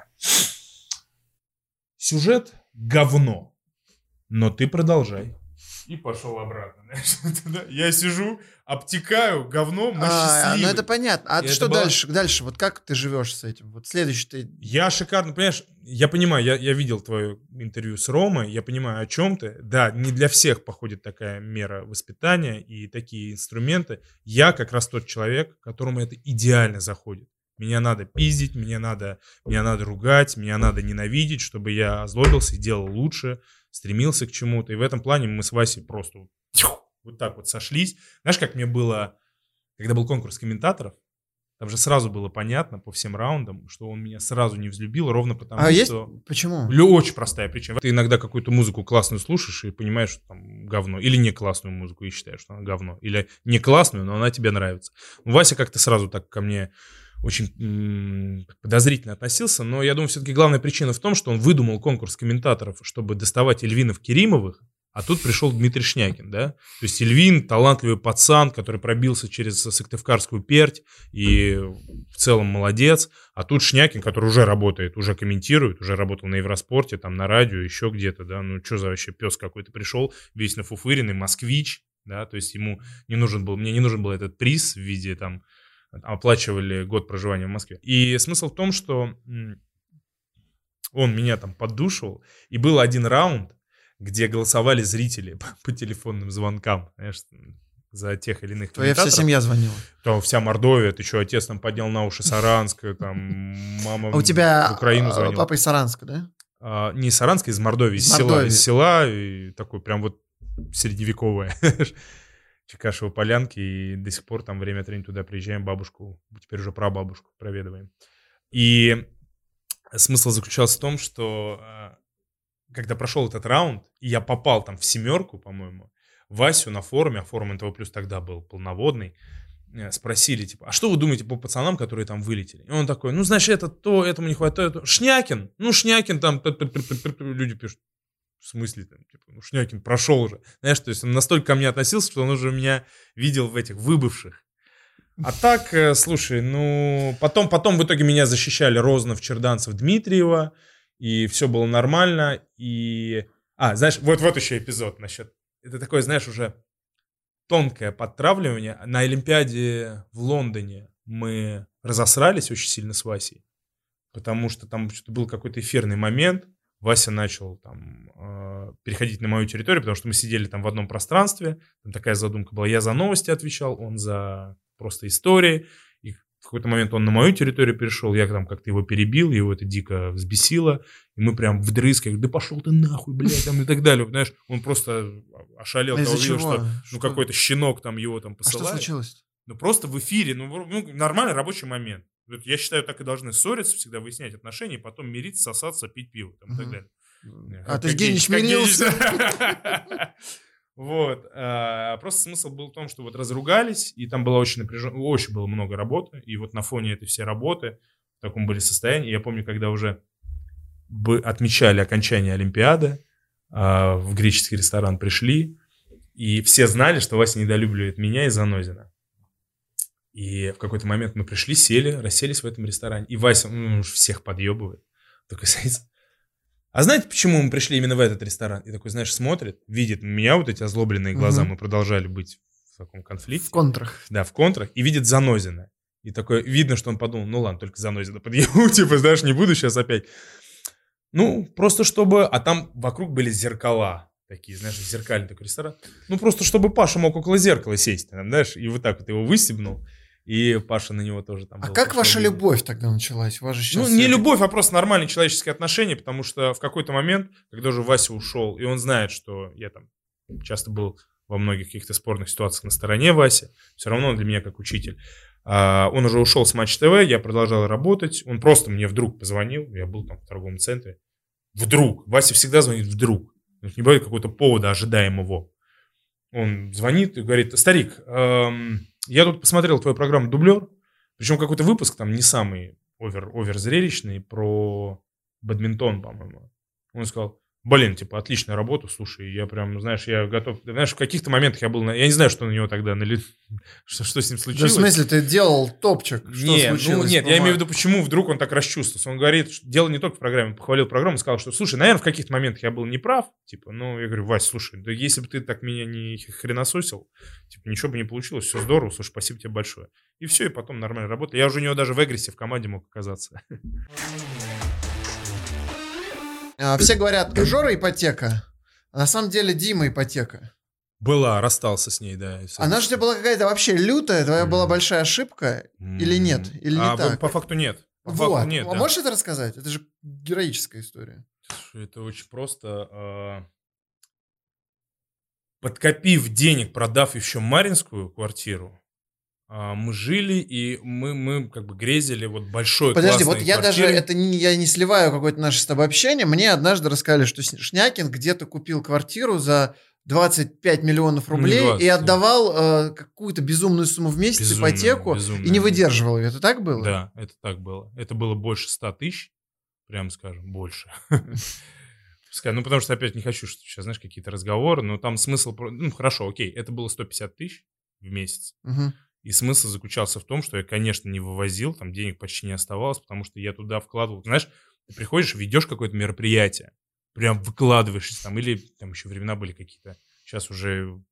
Speaker 1: сюжет говно, но ты продолжай. И пошел обратно. Я сижу, обтекаю говном, но
Speaker 2: А, ну это понятно. А
Speaker 1: И
Speaker 2: что
Speaker 1: была-
Speaker 2: дальше? Дальше, вот как ты живешь с этим? Вот следующий ты...
Speaker 1: Я шикарно, понимаешь, я понимаю, я, я видел твое интервью с Ромой, я понимаю, о чем ты. Да, не для всех походит такая мера воспитания и такие инструменты. Я как раз тот человек, которому это идеально заходит. Меня надо пиздить, меня надо, меня надо ругать, меня надо ненавидеть, чтобы я озлобился и делал лучше, стремился к чему-то. И в этом плане мы с Васей просто вот, так вот сошлись. Знаешь, как мне было, когда был конкурс комментаторов, там же сразу было понятно по всем раундам, что он меня сразу не взлюбил, ровно потому
Speaker 2: А есть?
Speaker 1: что...
Speaker 2: Почему?
Speaker 1: Лю- Очень простая причина. Ты иногда какую-то музыку классную слушаешь и понимаешь, что там говно. Или не классную музыку и считаешь, что она говно. Или не классную, но она тебе нравится. Вася как-то сразу так ко мне очень подозрительно относился, но я думаю, все-таки главная причина в том, что он выдумал конкурс комментаторов, чтобы доставать Эльвинов Керимовых, а тут пришел Дмитрий Шнякин, да? То есть Эльвин, талантливый пацан, который пробился через Сыктывкарскую перть и в целом молодец. А тут Шнякин, который уже работает, уже комментирует, уже работал на Евроспорте, там на радио, еще где-то, да? Ну, что за вообще пес какой-то пришел, весь нафуфыренный, москвич, да? То есть ему не нужен был, мне не нужен был этот приз в виде там оплачивали год проживания в Москве. И смысл в том, что он меня там поддушивал, и был один раунд, где голосовали зрители по, по телефонным звонкам, знаешь, за тех или иных
Speaker 2: Твоя вся семья звонила.
Speaker 1: Там вся Мордовия, ты что, отец там поднял на уши Саранск, там мама
Speaker 2: А у тебя
Speaker 1: в Украину
Speaker 2: а,
Speaker 1: звонила.
Speaker 2: папа из Саранска, да?
Speaker 1: А, не из Саранска, из Мордовии, из,
Speaker 2: Из
Speaker 1: села.
Speaker 2: Мордовии.
Speaker 1: Из села, и такой прям вот средневековое. Чекашево полянки, и до сих пор там время от времени туда приезжаем, бабушку, теперь уже прабабушку проведываем. И смысл заключался в том, что а, когда прошел этот раунд, и я попал там в семерку, по-моему, Васю на форуме, а форум НТВ Плюс тогда был полноводный, э, спросили, типа, а что вы думаете по пацанам, которые там вылетели? И он такой, ну, знаешь, это то, этому не хватает. то». Шнякин, ну, Шнякин там, люди пишут, в смысле, там, типа, ну, Шнякин прошел уже. Знаешь, то есть он настолько ко мне относился, что он уже меня видел в этих выбывших. А так, э, слушай, ну, потом, потом в итоге меня защищали Рознов, Черданцев, Дмитриева, и все было нормально, и... А, знаешь, вот, вот еще эпизод насчет... Это такое, знаешь, уже тонкое подтравливание. На Олимпиаде в Лондоне мы разосрались очень сильно с Васей, потому что там что-то был какой-то эфирный момент, Вася начал там э, переходить на мою территорию, потому что мы сидели там в одном пространстве, там такая задумка была, я за новости отвечал, он за просто истории, и в какой-то момент он на мою территорию перешел, я там как-то его перебил, его это дико взбесило, и мы прям вдрызг, я говорю, да пошел ты нахуй, блядь, там и так далее, знаешь, он просто ошалел,
Speaker 2: А
Speaker 1: увидел, что
Speaker 2: Что?
Speaker 1: ну какой-то щенок там его там
Speaker 2: А что
Speaker 1: посылает.
Speaker 2: случилось?
Speaker 1: Ну, просто в эфире, ну, ну, нормальный рабочий момент. Я считаю, так и должны ссориться, всегда выяснять отношения, потом мириться, сосаться, пить пиво там, и так далее.
Speaker 2: А, то
Speaker 1: Как
Speaker 2: есть Генич мирился.
Speaker 1: Вот. а, Просто смысл был в том, что вот разругались, и там было очень напряженно, очень было много работы, и вот на фоне этой всей работы в таком были состоянии. Я помню, когда уже отмечали окончание Олимпиады, а, в греческий ресторан пришли, и все знали, что Вася недолюбливает меня и Занозина. И в какой-то момент мы пришли, сели, расселись в этом ресторане. И Вася ну, уж всех подъебывает. Такой садится. А знаете, почему мы пришли именно в этот ресторан? И такой, знаешь, смотрит, видит меня, вот эти озлобленные глаза,
Speaker 2: Мгм.
Speaker 1: мы продолжали быть в таком конфликте.
Speaker 2: В контрах.
Speaker 1: Да, в контрах. И видит Занозина. И такой, видно, что он подумал, ну ладно, только Занозина подъебу, типа, знаешь, не буду сейчас опять. Ну, просто чтобы... А там вокруг были зеркала. Такие, знаешь, зеркальный такой ресторан. Ну, просто чтобы Паша мог около зеркала сесть, там, знаешь, и вот так вот его выстебнул. И Паша на него тоже там
Speaker 2: А как ваша
Speaker 1: обижен.
Speaker 2: любовь тогда началась? Вас же
Speaker 1: Ну,
Speaker 2: сейчас
Speaker 1: не
Speaker 2: это-
Speaker 1: любовь, а просто нормальные человеческие отношения, потому что в какой-то момент, когда уже Вася ушел, и он знает, что я там часто был во многих каких-то спорных ситуациях на стороне Васи, все равно он для меня как учитель. А, он уже ушел с Матч ТВ, я продолжал работать, он просто мне вдруг позвонил, я был там в торговом центре, вдруг, Вася всегда звонит вдруг, не бывает какого-то повода ожидаемого. Он звонит и говорит, старик, эм, я тут посмотрел твою программу «Дублер», причем какой-то выпуск там не самый овер, овер зрелищный про бадминтон, по-моему. Он сказал, блин, типа, отличная работа, слушай, я прям, знаешь, я готов, знаешь, в каких-то моментах я был, на... я не знаю, что на него тогда, нали... что, что с ним
Speaker 2: Да, в
Speaker 1: случилось.
Speaker 2: смысле, ты делал топчик? Что
Speaker 1: Не, ну
Speaker 2: случилось?
Speaker 1: нет,
Speaker 2: Ну,
Speaker 1: я имею в виду, почему вдруг он так расчувствовался. Он говорит, что дело не только в программе, он похвалил программу, сказал, что, слушай, наверное, в каких-то моментах я был неправ, типа, ну, я говорю, Вась, слушай, да если бы ты так меня не хренососил, типа, ничего бы не получилось, все здорово, слушай, спасибо тебе большое. И все, и потом нормально работал. Я уже у него даже в Эгрисе в команде мог оказаться.
Speaker 2: А, Все говорят, Жора ипотека. А на самом деле Дима ипотека.
Speaker 1: Была, расстался с ней, да.
Speaker 2: Она же у тебя была какая-то вообще лютая, твоя была большая ошибка. Или нет? Или не
Speaker 1: а,
Speaker 2: так?
Speaker 1: По факту нет. По
Speaker 2: Вот.
Speaker 1: факту нет,
Speaker 2: а
Speaker 1: да.
Speaker 2: можешь это рассказать? Это же героическая история.
Speaker 1: Это очень просто. а, Подкопив денег, продав еще Маринскую квартиру, мы жили и мы, мы как бы грезили вот большой
Speaker 2: Подожди, вот я даже
Speaker 1: квартирой.
Speaker 2: это не, я не сливаю какое-то наше с тобой общение. Мне однажды рассказали, что Шнякин где-то купил квартиру за 25 миллионов
Speaker 1: Ну,
Speaker 2: рублей
Speaker 1: 20,
Speaker 2: и
Speaker 1: да.
Speaker 2: отдавал э, какую-то безумную сумму в месяц
Speaker 1: Безумная,
Speaker 2: ипотеку и
Speaker 1: безумная.
Speaker 2: не выдерживал ее. Это так было?
Speaker 1: Да, это так было. Это было больше 100 тысяч, прям скажем, больше. Ну, потому что, опять, не хочу, что сейчас, знаешь, какие-то разговоры, но там смысл... Ну, хорошо, окей, это было 150 тысяч в месяц.
Speaker 2: Мгм.
Speaker 1: И смысл заключался в том, что я, конечно, не вывозил, там денег почти не оставалось, потому что я туда вкладывал. Знаешь, ты приходишь, ведешь какое-то мероприятие, прям выкладываешься там, или там еще времена были какие-то. Сейчас уже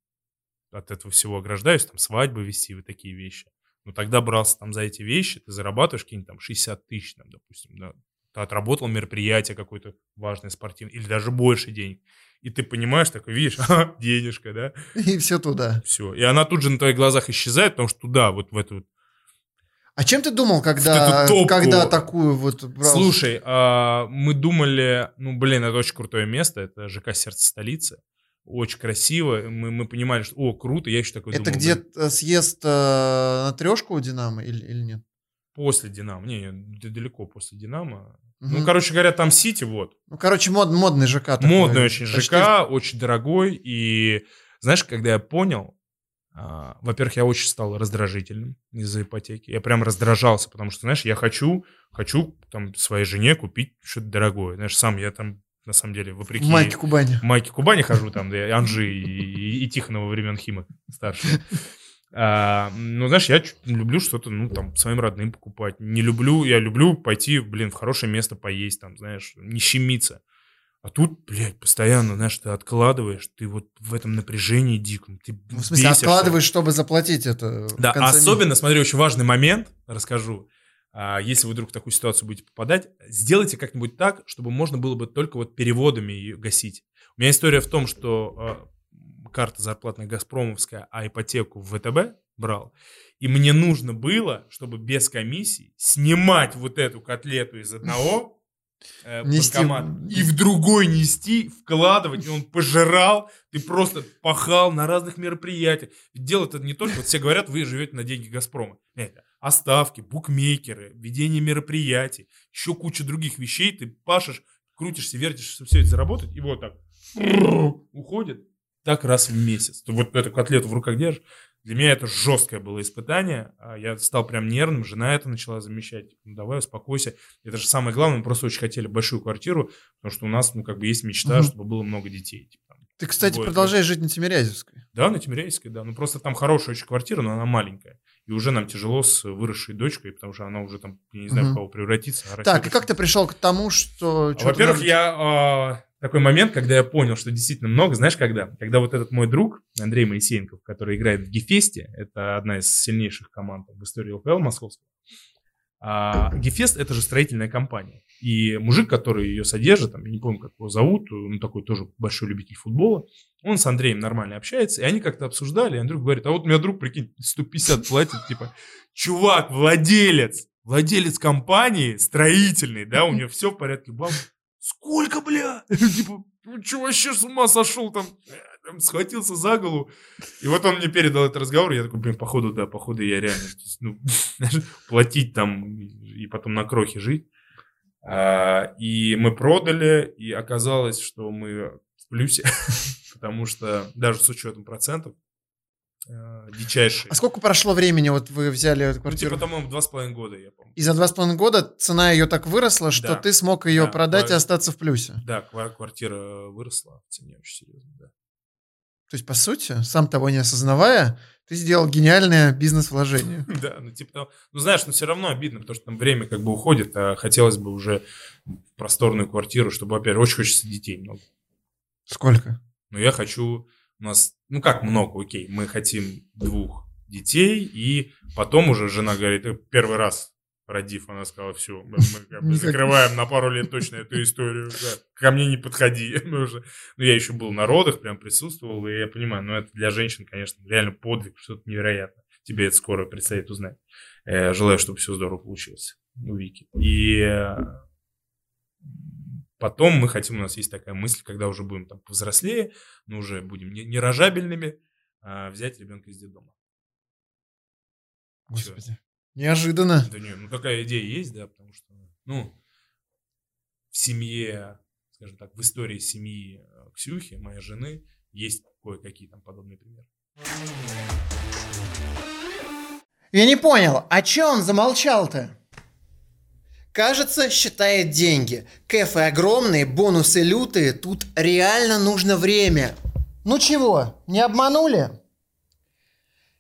Speaker 1: от этого всего ограждаюсь, там свадьбы вести, вот такие вещи. Но тогда брался там за эти вещи, ты зарабатываешь какие-нибудь там 60 тысяч, там, допустим, да. Ты отработал мероприятие какое-то важное, спортивное, или даже больше денег. И ты понимаешь, такой, видишь, ага, денежка, да,
Speaker 2: И все туда.
Speaker 1: все. И она тут же на твоих глазах исчезает, потому что туда, вот в эту... вот-
Speaker 2: А чем ты думал, когда, когда такую вот брал?
Speaker 1: Слушай, а, мы думали, ну, блин, это очень крутое место, это ЖК «Сердце столицы». Очень красиво. Мы, мы понимали, что, о, круто, я еще такой
Speaker 2: это
Speaker 1: думал,
Speaker 2: где
Speaker 1: блин,
Speaker 2: съезд э, на трешку у Динамо или, или нет?
Speaker 1: после «Динамо». Не, далеко после «Динамо».
Speaker 2: Мгм.
Speaker 1: Ну, короче говоря, там «Сити», вот.
Speaker 2: Ну, короче, мод, модный ЖК. такой.
Speaker 1: Модный очень
Speaker 2: Почти-
Speaker 1: ЖК, очень дорогой. И знаешь, когда я понял, а, во-первых, я очень стал раздражительным из-за ипотеки. Я прям раздражался, потому что, знаешь, я хочу, хочу там своей жене купить что-то дорогое. Знаешь, сам я там, на самом деле, вопреки...
Speaker 2: В майке Кубани.
Speaker 1: в майке Кубани хожу, там, да, Анжи и, и, и Тихонова времен Хима старшего. А, ну, знаешь, я люблю что-то, ну, там, своим родным покупать. Не люблю, я люблю пойти, блин, в хорошее место поесть, там, знаешь, не щемиться. А тут, блядь, постоянно, знаешь, ты откладываешь, ты вот в этом напряжении диком, ты
Speaker 2: Ну, в смысле,
Speaker 1: бесишься.
Speaker 2: откладываешь, чтобы заплатить это.
Speaker 1: Да, особенно, смотри, очень важный момент, расскажу. А, Если вы вдруг в такую ситуацию будете попадать, сделайте как-нибудь так, чтобы можно было бы только вот переводами ее гасить. У меня история в том, что а, карта зарплатная Газпромовская, а ипотеку в ВТБ брал. И мне нужно было, чтобы без комиссии снимать вот эту котлету из одного э,
Speaker 2: Нести-
Speaker 1: и в другой нести, вкладывать, и он пожирал, ты просто пахал на разных мероприятиях. Дело это не только, вот все говорят, вы живете на деньги Газпрома. Оставки, букмекеры, ведение мероприятий, еще куча других вещей, ты пашешь крутишься, вертишься, чтобы все это заработать, и вот так уходит. Так раз в месяц. Ты вот эту котлету в руках держишь. Для меня это жесткое было испытание. А Я стал прям нервным, жена это начала замечать. Ну, давай, успокойся. Это же самое главное, мы просто очень хотели большую квартиру, потому что у нас, ну, как бы есть мечта,
Speaker 2: Мгм.
Speaker 1: чтобы было много детей. Типа, там.
Speaker 2: Ты, кстати,
Speaker 1: Двое,
Speaker 2: продолжаешь жить на Тимирязевской.
Speaker 1: Да, на Тимиряйской, да. Ну, просто там хорошая очень квартира, но она маленькая. И уже нам тяжело с выросшей дочкой, потому что она уже там, я не знаю,
Speaker 2: Мгм.
Speaker 1: в кого превратится. а
Speaker 2: Так, и как ты пришел к тому, что...
Speaker 1: а, Во-первых, я а, такой момент, когда я понял, что действительно много, знаешь, когда? Когда вот этот мой друг, Андрей Моисеенков, который играет в Гефесте, это одна из сильнейших команд в истории ЛПЛ московского. А, Гефест это же строительная компания. И мужик, который ее содержит, там, я не помню, как его зовут, он такой тоже большой любитель футбола, он с Андреем нормально общается, и они как-то обсуждали, и Андрюх говорит, а вот у меня друг, прикинь, 150 платит, типа, чувак, владелец, владелец компании строительный, да, у него все в порядке, баб, сколько, бля? Типа, ну что вообще с ума сошел там? Схватился за голову. И вот он мне передал этот разговор, я такой, блин, походу, да, походу я реально, ну, платить там и потом на крохе жить. А, и мы продали, и оказалось, что мы в плюсе, потому что даже с учетом процентов, дичайшие.
Speaker 2: А сколько прошло времени, вот вы взяли эту
Speaker 1: Ну,
Speaker 2: квартиру?
Speaker 1: типа, по-моему, два с половиной года, я помню.
Speaker 2: И за два с половиной года цена ее так выросла, что
Speaker 1: Да.
Speaker 2: ты смог ее
Speaker 1: Да,
Speaker 2: продать и
Speaker 1: правильно.
Speaker 2: остаться в плюсе.
Speaker 1: Да, ква- квартира выросла в цене очень серьезно, да.
Speaker 2: То есть, по сути, сам того не осознавая, ты сделал гениальное бизнес-вложение.
Speaker 1: Да, ну типа. Ну знаешь, но все равно обидно, потому что там время как бы уходит, а хотелось бы уже просторную квартиру, чтобы, опять очень хочется детей много.
Speaker 2: Сколько?
Speaker 1: Но я хочу, у нас, ну как много, окей, мы хотим двух детей, и потом уже жена говорит, «Э, первый раз родив, она сказала, все, мы, как бы закрываем на пару лет точно эту историю, да, ко мне не подходи. Мы уже, ну я еще был на родах, прям присутствовал, и я понимаю, ну это для женщин, конечно, реально подвиг, что-то невероятно. Тебе это скоро предстоит узнать. Э, Желаю, чтобы все здорово получилось у Вики. И э, потом мы хотим, у нас есть такая мысль, когда уже будем там повзрослее, но уже будем не, не рожабельными, а взять ребенка из детдома.
Speaker 2: Господи. Неожиданно.
Speaker 1: Да не, ну такая идея есть, да, потому что, ну, в семье, скажем так, в истории семьи э, Ксюхи, моей жены, есть кое-какие там подобные примеры.
Speaker 5: Я не понял, а чё он замолчал-то? Кажется, считает деньги. Кэфы огромные, бонусы лютые, тут реально нужно время. Ну чего, не обманули?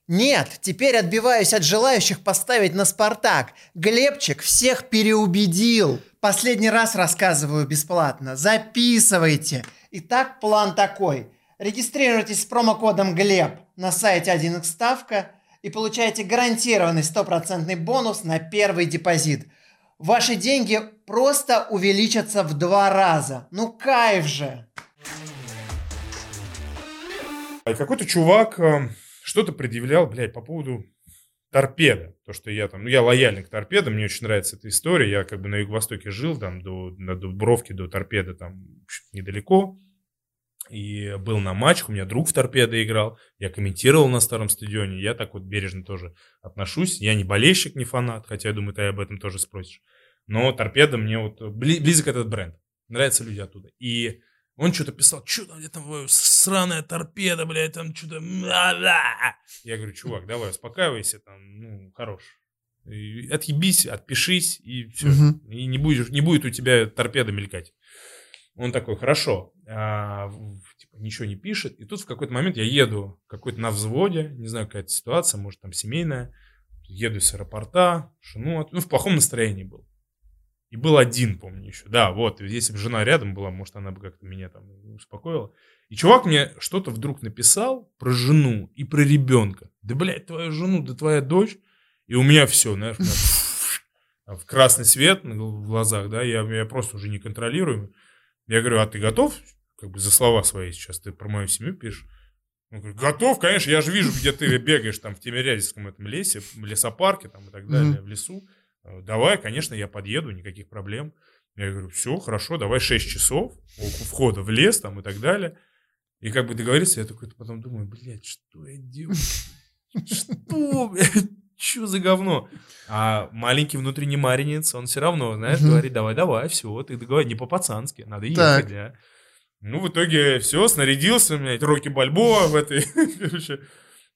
Speaker 5: Нет, теперь отбиваюсь от желающих поставить на «Спартак». Глебчик всех переубедил. Последний раз рассказываю бесплатно. Записывайте. Итак, план такой. Регистрируйтесь с промокодом ГЛЕБ на сайте 1x ставка и получаете гарантированный стопроцентный бонус на первый депозит. Ваши деньги просто увеличатся в два раза. Ну кайф же!
Speaker 1: А какой-то чувак э, что-то предъявлял, блядь, по поводу торпеда. То, что я там, ну, я лояльный к торпедам, мне очень нравится эта история. Я как бы на Юго-Востоке жил, там, до, на Дубровке, до торпеда, там, недалеко. И был на матчах, у меня друг в торпедо играл, я комментировал на старом стадионе, я так вот бережно тоже отношусь. Я не болельщик, не фанат, хотя я думаю, ты об этом тоже спросишь. Но торпеда мне вот бли- близок этот бренд. Нравятся люди оттуда. И он что-то писал, что там, где там сраная торпеда, блядь, там что-то... Я говорю, чувак, давай, успокаивайся, там, ну, хорош. И отъебись, отпишись, и все.
Speaker 2: Мгм.
Speaker 1: И не, будешь, не будет у тебя торпеда мелькать. Он такой, хорошо, а, типа, ничего не пишет. И тут в какой-то момент я еду какой-то на взводе, не знаю, какая-то ситуация, может, там семейная. Еду с аэропорта, жену, ну, в плохом настроении был. И был один, помню, еще. Да, вот, если бы жена рядом была, может, она бы как-то меня там успокоила. И чувак мне что-то вдруг написал про жену и про ребенка. Да, блядь, твою жену, да твоя дочь. И у меня все, знаешь, в красный свет в глазах, да, я, я просто уже не контролирую. Я говорю, а ты готов, как бы за слова свои сейчас, ты про мою семью пишешь? Он говорит, готов, конечно, я же вижу, где ты бегаешь там в Тимирязевском этом лесе, в лесопарке там и так далее,
Speaker 2: Мгм.
Speaker 1: в лесу. Э, Давай, конечно, я подъеду, никаких проблем. Я говорю, все, хорошо, давай 6 часов у входа в лес там и так далее. И как бы договориться, я такой потом думаю, блядь, что я делаю? Что, блядь? что за говно? А маленький внутренний маринец, он все равно, знаешь, говорит, давай, давай, все, ты договори, не по-пацански, надо ехать, да. Ну, в итоге все, снарядился, у меня эти Рокки Бальбоа в этой, короче,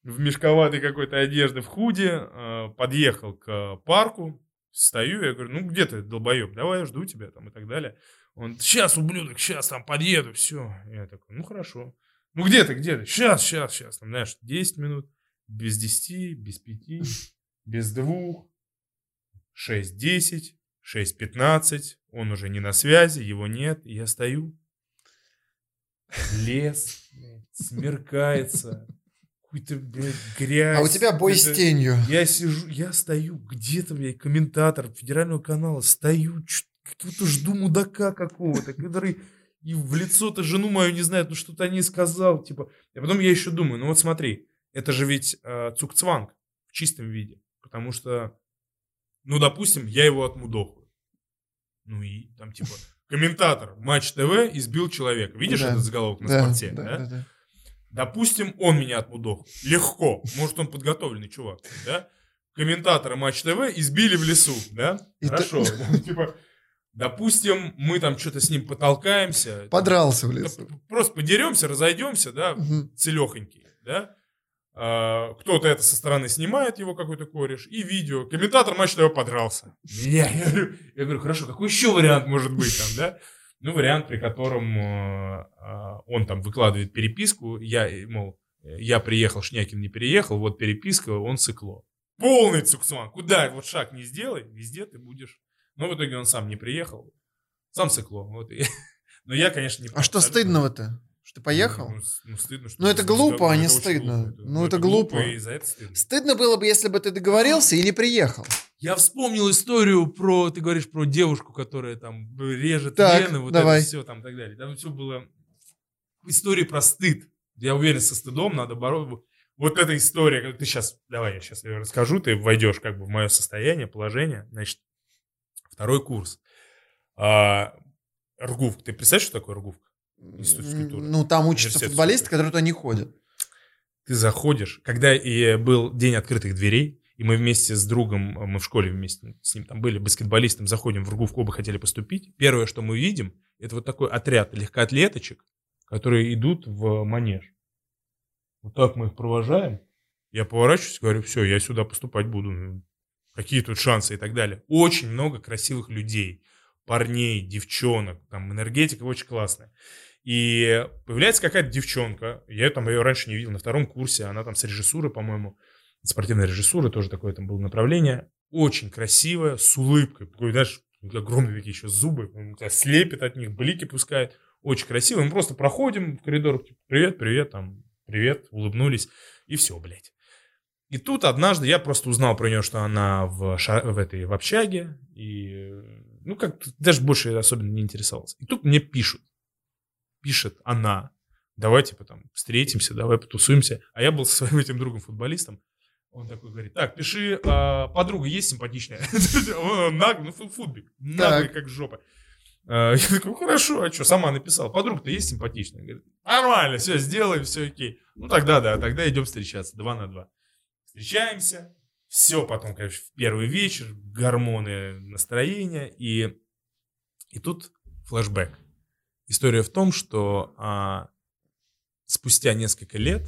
Speaker 1: в мешковатой какой-то одежде, в худе, э, подъехал к парку, стою, я говорю, ну, где ты, долбоеб, давай, я жду тебя, там, и так далее. Он, сейчас, ублюдок, сейчас, там, подъеду, все. Я такой, ну, хорошо. Ну, где ты, где ты? Сейчас, сейчас, сейчас. Там, знаешь, 10 минут, без 10, без 5, без 2, 6-10, 6-15. Он уже не на связи, его нет. И я стою. Лес, смеркается. Какой-то, блядь, грязь.
Speaker 2: А у тебя бой с тенью.
Speaker 1: я сижу, я стою, где-то, блядь, комментатор федерального канала, стою, какого-то жду мудака какого-то, который и в лицо-то жену мою не знает, ну что-то о ней сказал, типа. А потом я еще думаю, ну вот смотри, это же ведь э, цукцванг в чистом виде, потому что, ну, допустим, я его отмудохаю. Ну и там, типа, комментатор Матч ТВ избил человека. Видишь
Speaker 2: Да.
Speaker 1: этот заголовок на
Speaker 2: Да,
Speaker 1: спорте?
Speaker 2: да,
Speaker 1: да?
Speaker 2: да, да.
Speaker 1: Допустим, он меня отмудохал. Легко. Может, он подготовленный чувак, да? Комментаторы Матч ТВ избили в лесу, да?
Speaker 2: И
Speaker 1: Хорошо. Типа, допустим, мы там что-то с ним потолкаемся.
Speaker 2: Подрался в лесу.
Speaker 1: Просто подеремся, разойдемся, да,
Speaker 2: Мгм.
Speaker 1: целехонький, да? А, кто-то это со стороны снимает, его какой-то кореш, и видео. Комментатор матча ТВ подрался. Я, я говорю, я говорю, хорошо, какой еще вариант может быть там, да? Ну, вариант, при котором э, а, он там выкладывает переписку, я, э, мол, я приехал, Шнякин не переехал, вот переписка, он сыкло. Полный цуксман. Куда вот шаг не сделай, везде ты будешь. Но в итоге он сам не приехал. Сам сыкло. Вот. Но я, конечно, не
Speaker 2: А что стыдного-то? Что ты поехал?
Speaker 1: ну, ну, стыдно, что
Speaker 2: Ну, это глупо, а не стыдно.
Speaker 1: глупо.
Speaker 2: Ну, это глупо.
Speaker 1: И за это стыдно.
Speaker 2: Стыдно было бы, если бы ты договорился и не приехал.
Speaker 1: Я вспомнил историю про, ты говоришь про девушку, которая там режет
Speaker 2: Так,
Speaker 1: вены, вот
Speaker 2: давай.
Speaker 1: это все там и так далее. Там все было история про стыд. Я уверен, со стыдом надо бороться. Вот эта история, ты сейчас, давай я сейчас ее расскажу, ты войдешь как бы в мое состояние, положение. Значит, второй курс. А, Ргувка. Ты представляешь, что такое Ргувка? Институт физкультуры.
Speaker 2: Ну, там учатся футболисты, которые туда не ходят.
Speaker 1: ты заходишь, когда и был день открытых дверей, и мы вместе с другом, мы в школе вместе с ним там были, баскетболистом, заходим в Ргувку, оба хотели поступить. Первое, что мы видим, это вот такой отряд легкоатлеточек, которые идут в манеж. Вот так мы их провожаем. Я поворачиваюсь, говорю, все, я сюда поступать буду. Какие тут шансы и так далее. Очень много красивых людей, парней, девчонок, там энергетика очень классная. И появляется какая-то девчонка, я там ее раньше не видел, на втором курсе, она там с режиссуры, по-моему, спортивной режиссуры, тоже такое там было направление. Очень красивая, с улыбкой, такой, знаешь, огромные такие еще зубы, он тебя слепит от них, блики пускает. Очень красиво. Мы просто проходим в коридор, типа, привет, привет, там, привет, улыбнулись, и все, блядь. И тут однажды я просто узнал про нее, что она в, ша- в этой в общаге, и, ну, как даже больше особенно не интересовался. И тут мне пишут, пишет она, давай, типа, там, встретимся, давай потусуемся. А я был со своим этим другом-футболистом, он такой говорит, так, пиши, а, подруга есть симпатичная? Наглый, ну, фу- футбик, наглый, как жопа. А, Я такой, «Ну, хорошо, а что, сама написал. Подруга-то есть симпатичная? Говорит, нормально, все, сделаем, все окей. Ну, тогда да, тогда идем встречаться, два на два. Встречаемся, все потом, конечно, в первый вечер, гормоны настроения, и, и тут флешбэк. История в том, что а, спустя несколько лет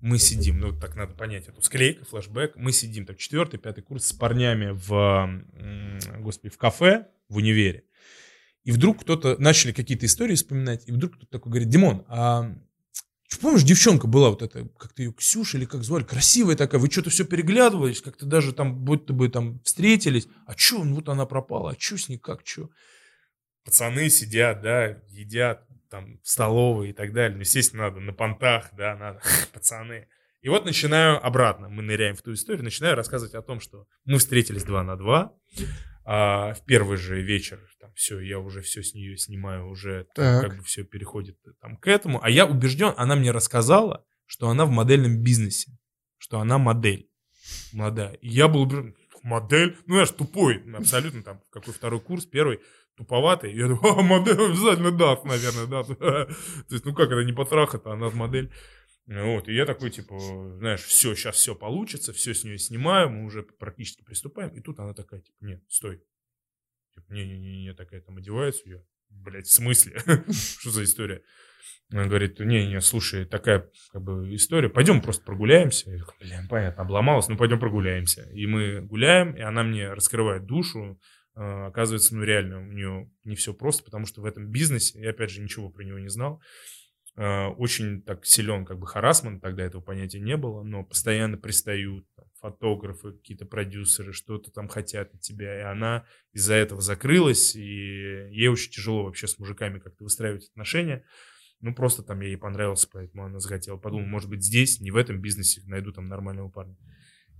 Speaker 1: мы сидим, ну так надо понять эту склейку, флешбэк, мы сидим там четвертый, пятый курс с парнями в, господи, в кафе в универе, и вдруг кто-то, начали какие-то истории вспоминать, и вдруг кто-то такой говорит, Димон, а помнишь, девчонка была вот эта, как-то ее Ксюша или как звали, красивая такая, вы что-то все переглядывались, как-то даже там, будто бы там встретились, а чё, ну вот она пропала, а чё с ней, как, чё? Пацаны сидят, да, едят там в столовой и так далее, ну, естественно, надо на понтах, да, надо, пацаны. И вот начинаю обратно, мы ныряем в ту историю, начинаю рассказывать о том, что мы встретились два на два, а в первый же вечер, там, все, я уже все с нее снимаю, уже там, как бы все переходит там к этому. А я убежден, она мне рассказала, что она в модельном бизнесе, что она модель молодая. И я был убежден, модель, ну, я же тупой, абсолютно там, какой второй курс, первый, туповатый. Я думаю, а, модель обязательно даст, наверное, да. То есть, ну как это, не потрахать, а она модель. Вот, и я такой, типа, знаешь, все, сейчас все получится, все с нее снимаю, мы уже практически приступаем. И тут она такая, типа, нет, стой. Типа, не-не-не, такая там одевается, я, блядь, в смысле? Что за история? Она говорит, не-не, слушай, такая как бы история, пойдем просто прогуляемся. Я такой, блин, понятно, обломалась, ну пойдем прогуляемся. И мы гуляем, и она мне раскрывает душу, оказывается, ну реально, у нее не все просто, потому что в этом бизнесе, я опять же ничего про него не знал, а, очень так силен как бы харасмент, тогда этого понятия не было, но постоянно пристают там, фотографы, какие-то продюсеры, что-то там хотят от тебя, и она из-за этого закрылась, и ей очень тяжело вообще с мужиками как-то выстраивать отношения. Ну, просто там ей понравился, поэтому она захотела. Подумала, может быть, здесь, не в этом бизнесе, найду там нормального парня.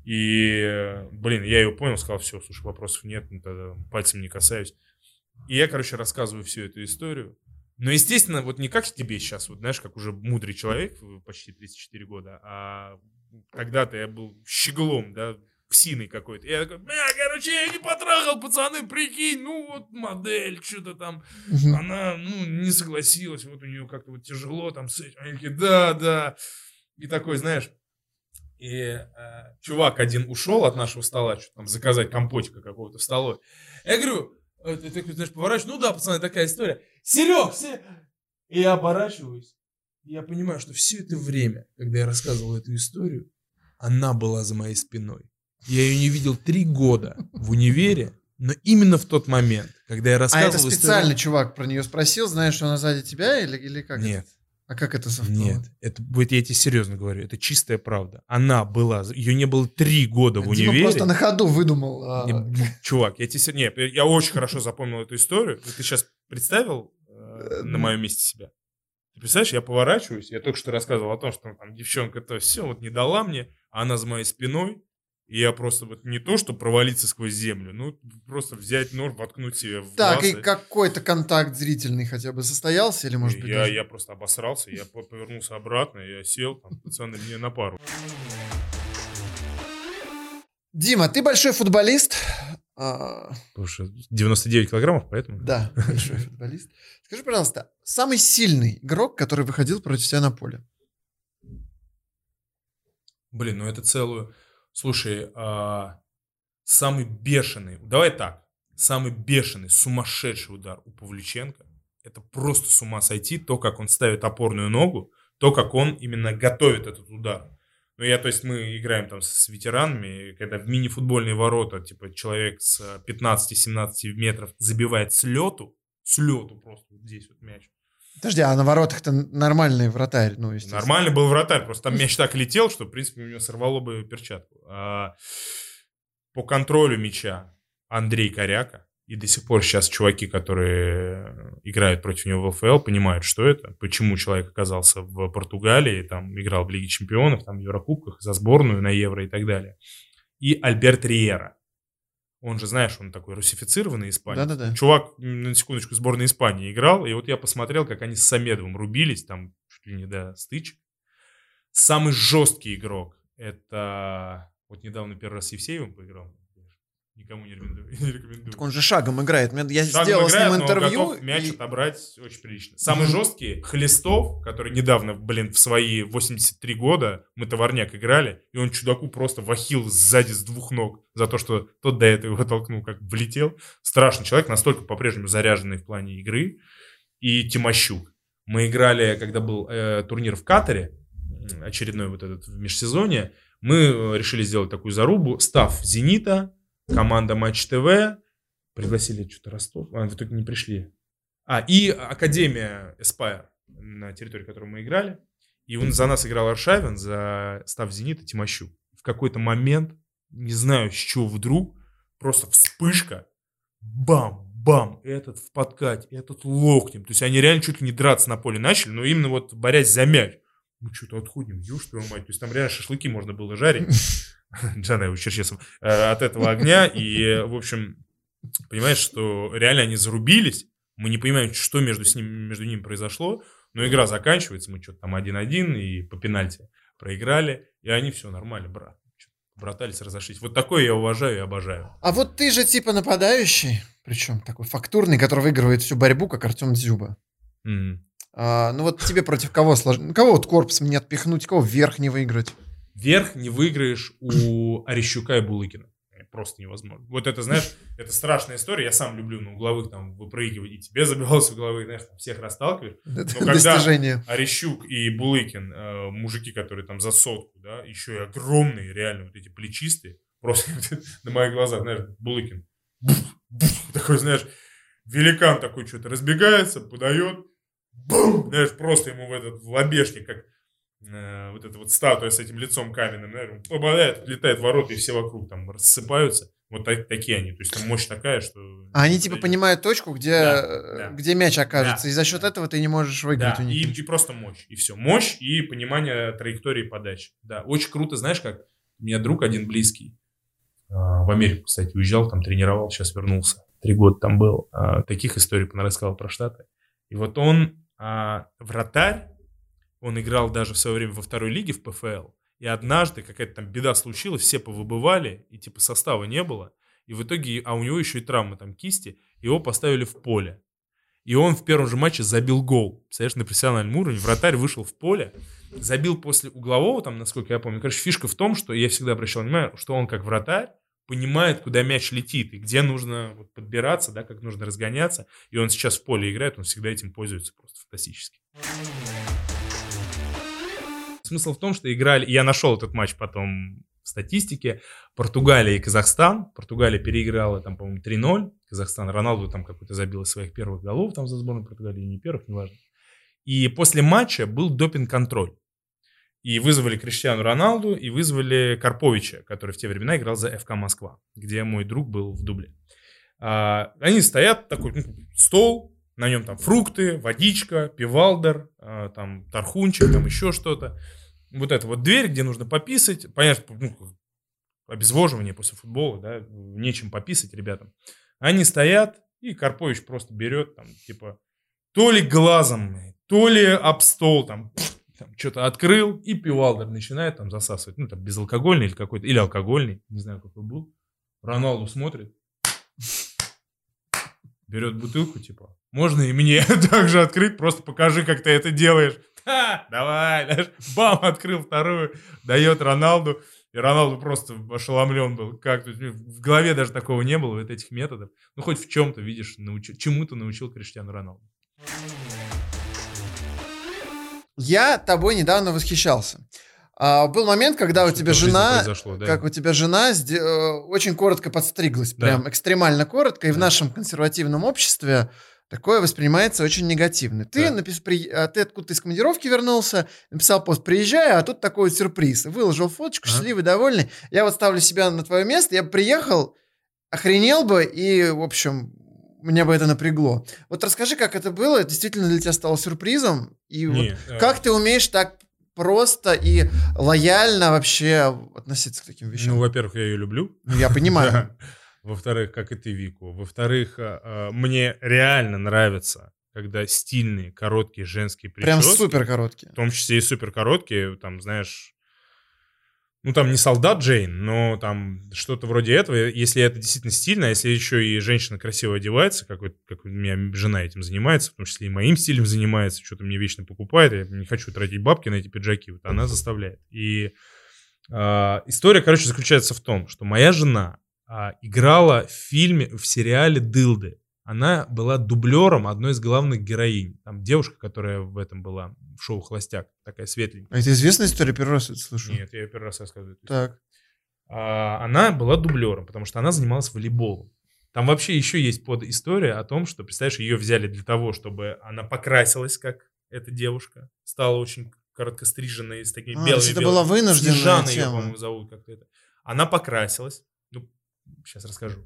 Speaker 1: И, блин, я ее понял, сказал, все, слушай, вопросов нет, ну, тогда пальцем не касаюсь. И я, короче, рассказываю всю эту историю. Но, естественно, вот не как тебе сейчас, вот знаешь, как уже мудрый человек, почти 34 года, а когда-то я был щеглом, да, псиной какой-то. Я такой, бля, короче, я не потрахал, пацаны, прикинь, ну вот модель, что-то там, она, ну, не согласилась, вот у нее как-то вот тяжело там с этим. Они такие, да, да. И такой, знаешь, и э, чувак один ушел от нашего стола, что там заказать компотика какого-то в столовой. Я говорю, э, ты такой, знаешь, поворачиваешь, ну да, пацаны, такая история. Серег, Серег! И я оборачиваюсь, и я понимаю, что все это время, когда я рассказывал эту историю, она была за моей спиной. Я ее не видел три года в универе, но именно в тот момент, когда я рассказывал...
Speaker 2: А это специально историю... чувак про нее спросил, знаешь, что она сзади тебя или, или как?
Speaker 1: Нет.
Speaker 2: А как это совпало?
Speaker 1: Нет, это будет, я тебе серьезно говорю, это чистая правда. Она была, ее не было три года в Дима универе.
Speaker 2: просто на ходу выдумал. А...
Speaker 1: Чувак, я тебе нет, я очень хорошо запомнил эту историю. Ты сейчас представил э, на моем месте себя? Ты представляешь, я поворачиваюсь, я только что рассказывал о том, что там девчонка то все вот не дала мне, а она за моей спиной, и я просто вот не то, что провалиться сквозь землю, ну, просто взять нож, воткнуть себе в
Speaker 2: Так, глаз, и какой-то контакт зрительный хотя бы состоялся или, может быть,
Speaker 1: я, даже... я просто обосрался, я повернулся обратно, я сел, там, пацаны, мне на пару.
Speaker 2: Дима, ты большой футболист.
Speaker 1: А, что 99 килограммов, поэтому...
Speaker 2: Да, большой футболист. Скажи, пожалуйста, самый сильный игрок, который выходил против тебя на поле?
Speaker 1: Блин, ну это целую Слушай, а, самый бешеный, давай так, самый бешеный, сумасшедший удар у Павлюченко, это просто с ума сойти, то, как он ставит опорную ногу, то, как он именно готовит этот удар. Ну, я, то есть, мы играем там с ветеранами, когда в мини-футбольные ворота, типа, человек с 15-17 метров забивает с лету, с лету просто вот здесь вот мяч.
Speaker 2: Подожди, а на воротах-то нормальный вратарь, ну.
Speaker 1: Нормальный был вратарь, просто там мяч так летел, что, в принципе, у него сорвало бы перчатку. А по контролю мяча Андрей Коряка, и до сих пор сейчас чуваки, которые играют против него в ЛФЛ, понимают, что это, почему человек оказался в Португалии, там играл в Лиге Чемпионов, там в Еврокубках, за сборную на Евро и так далее. И Альберт Риера. Он же, знаешь, он такой русифицированный испанец.
Speaker 2: Да-да-да.
Speaker 1: Чувак, на секундочку, сборной Испании играл, и вот я посмотрел, как они с Самедовым рубились, там чуть ли не до стычек. Самый жесткий игрок, это... Вот недавно первый раз с Евсеевым поиграл. Никому не рекомендую. Не рекомендую.
Speaker 2: Так он же шагом играет. Я шагом сделал играет, с ним интервью.
Speaker 1: готов мяч и... отобрать очень прилично. Самый жесткий Хлестов, который недавно, блин, в свои 83 года мы товарняк играли, и он чудаку просто вахил сзади с двух ног за то, что тот до этого его толкнул, как влетел. Страшный человек, настолько по-прежнему заряженный в плане игры. И Тимощук. Мы играли, когда был э, турнир в Катаре, очередной вот этот в межсезонье, мы э, решили сделать такую зарубу. Став «Зенита», команда Матч ТВ, пригласили что-то Ростов, а в итоге не пришли. А, и Академия Эспайр, на территории которой мы играли. И он за нас играл Аршавин, за став Зенита Тимощук. В какой-то момент, не знаю с чего вдруг, просто вспышка, бам, бам, этот в подкате, этот локтем. То есть они реально чуть ли не драться на поле начали, но именно вот борясь за мяч. Мы что-то отходим, ешь твою мать. То есть там реально шашлыки можно было жарить. Джана Черчесов, э, от этого огня. И, в общем, понимаешь, что реально они зарубились. Мы не понимаем, что между, с ним, между ними произошло. Но игра заканчивается, мы что-то там 1-1 и по пенальти проиграли. И они все нормально, брат. Братались, разошлись. Вот такое я уважаю и обожаю.
Speaker 2: А вот ты же типа нападающий, причем такой фактурный, который выигрывает всю борьбу, как Артем Дзюба.
Speaker 1: Mm-hmm.
Speaker 2: А, ну вот тебе против кого сложно? Кого вот корпусом не отпихнуть, кого вверх не выиграть?
Speaker 1: Вверх не выиграешь у Орещука и Булыкина. Просто невозможно. Вот это, знаешь, это страшная история. Я сам люблю на угловых там выпрыгивать. И тебе забивался в угловых, знаешь, там всех расталкиваешь.
Speaker 2: Это
Speaker 1: когда-
Speaker 2: достижение.
Speaker 1: Орещук и Булыкин, э, мужики, которые там за сотку, да, еще и огромные, реально, вот эти плечистые, просто на моих глазах, знаешь, Булыкин, буф, буф, такой, знаешь, великан такой что-то разбегается, подает, бум, знаешь, просто ему в этот, в лобешник, как э, вот эта вот статуя с этим лицом каменным, он попадает, летает ворота, и все вокруг там рассыпаются. Вот так- такие они, то есть там мощь такая, что...
Speaker 2: А они типа понимают точку, где,
Speaker 1: Да,
Speaker 2: э,
Speaker 1: да.
Speaker 2: где мяч окажется,
Speaker 1: Да,
Speaker 2: и за счет
Speaker 1: да.
Speaker 2: этого ты не можешь выиграть
Speaker 1: Да,
Speaker 2: у
Speaker 1: и,
Speaker 2: них.
Speaker 1: и просто мощь, и все. Мощь и понимание траектории подачи. Да, очень круто, знаешь как? У меня друг один близкий, а, в Америку, кстати, уезжал, там тренировал, сейчас вернулся. Три года там был. А, Таких историй рассказал про Штаты. И вот он а, вратарь, он играл даже в свое время во второй лиге в ПФЛ. И однажды какая-то там беда случилась, все повыбывали, и типа состава не было. И в итоге, а у него еще и травма там кисти, его поставили в поле. И он в первом же матче забил гол. Представляешь, на профессиональном уровне. Вратарь вышел в поле, забил после углового, там, насколько я помню. Короче, фишка в том, что я всегда обращал внимание, что он как вратарь понимает, куда мяч летит и где нужно подбираться, да, как нужно разгоняться. И он сейчас в поле играет, он всегда этим пользуется просто фантастически. Смысл в том, что играли... Я нашел этот матч потом в статистике. Португалия и Казахстан. Португалия переиграла там, по-моему, 3-0. Казахстан, Роналду там какой-то забил из своих первых голов там за сборную Португалии, не первых, неважно. И после матча был допинг-контроль. И вызвали Криштиану Роналду, и вызвали Карповича, который в те времена играл за ФК Москва, где мой друг был в дубле. А, они стоят, такой ну, стол, на нем там фрукты, водичка, пивалдер, а, там тархунчик, там еще что-то. Вот эта вот дверь, где нужно пописать. Понятно, ну, обезвоживание после футбола, да, нечем пописать ребятам. Они стоят, и Карпович просто берет, там, типа, то ли глазом, то ли об стол, там, там что-то открыл, и пивалдер начинает там засасывать. Ну, там, безалкогольный или какой-то, или алкогольный, не знаю, какой был. Роналду смотрит, берет бутылку, типа, можно и мне также открыть, просто покажи, как ты это делаешь. Ха, давай, знаешь, бам, открыл вторую, дает Роналду. И Роналду просто ошеломлен был. Как тут, ну, в голове даже такого не было, вот этих методов. Ну, хоть в чем-то, видишь, научи- чему-то научил Криштиану Роналду.
Speaker 2: Я тобой недавно восхищался. А, был момент, когда у тебя
Speaker 1: в
Speaker 2: жена,
Speaker 1: да.
Speaker 2: как у тебя жена э, очень коротко подстриглась,
Speaker 1: Да.
Speaker 2: прям экстремально коротко, и в
Speaker 1: Да.
Speaker 2: нашем консервативном обществе такое воспринимается очень негативно. Ты,
Speaker 1: Да.
Speaker 2: напис- при- а, ты откуда-то из командировки вернулся, написал пост «Приезжаю», а тут такой вот сюрприз. Выложил фоточку,
Speaker 1: Ага.
Speaker 2: счастливый, довольный. Я вот ставлю себя на твое место, я приехал, охренел бы, и, в общем, меня бы это напрягло. Вот расскажи, как это было, действительно для тебя стало сюрпризом, и вот
Speaker 1: Не, э,
Speaker 2: как ты умеешь так просто и лояльно вообще относиться к таким вещам?
Speaker 1: Ну, во-первых, я ее люблю.
Speaker 2: Ну, я понимаю.
Speaker 1: Во-вторых, как и ты, Вику. Во-вторых, а, а, мне реально нравится, когда стильные, короткие женские прически.
Speaker 2: Прям супер короткие.
Speaker 1: В том числе и супер короткие, там, знаешь, ну, там не солдат Джейн, но там что-то вроде этого, если это действительно стильно, а если еще и женщина красиво одевается, как, вот, как у меня жена этим занимается, в том числе и моим стилем занимается, что-то мне вечно покупает, я не хочу тратить бабки на эти пиджаки, вот она заставляет. И а, история, короче, заключается в том, что моя жена а, играла в фильме, в сериале «Дылды». Она была дублером одной из главных героинь. Там девушка, которая в этом была, в шоу «Холостяк», такая светленькая.
Speaker 2: А это известная история, первый раз это слышу.
Speaker 1: Нет, я первый раз рассказываю.
Speaker 2: Так.
Speaker 1: а, она была дублером, потому что она занималась волейболом. Там вообще еще есть под история о том, что, представляешь, ее взяли для того, чтобы она покрасилась, как эта девушка, стала очень короткостриженной, с такими
Speaker 2: А,
Speaker 1: белыми
Speaker 2: это
Speaker 1: белыми.
Speaker 2: была вынужденная
Speaker 1: Снежана ее,
Speaker 2: тема.
Speaker 1: по-моему, зовут как-то это. Она покрасилась. Ну, сейчас расскажу.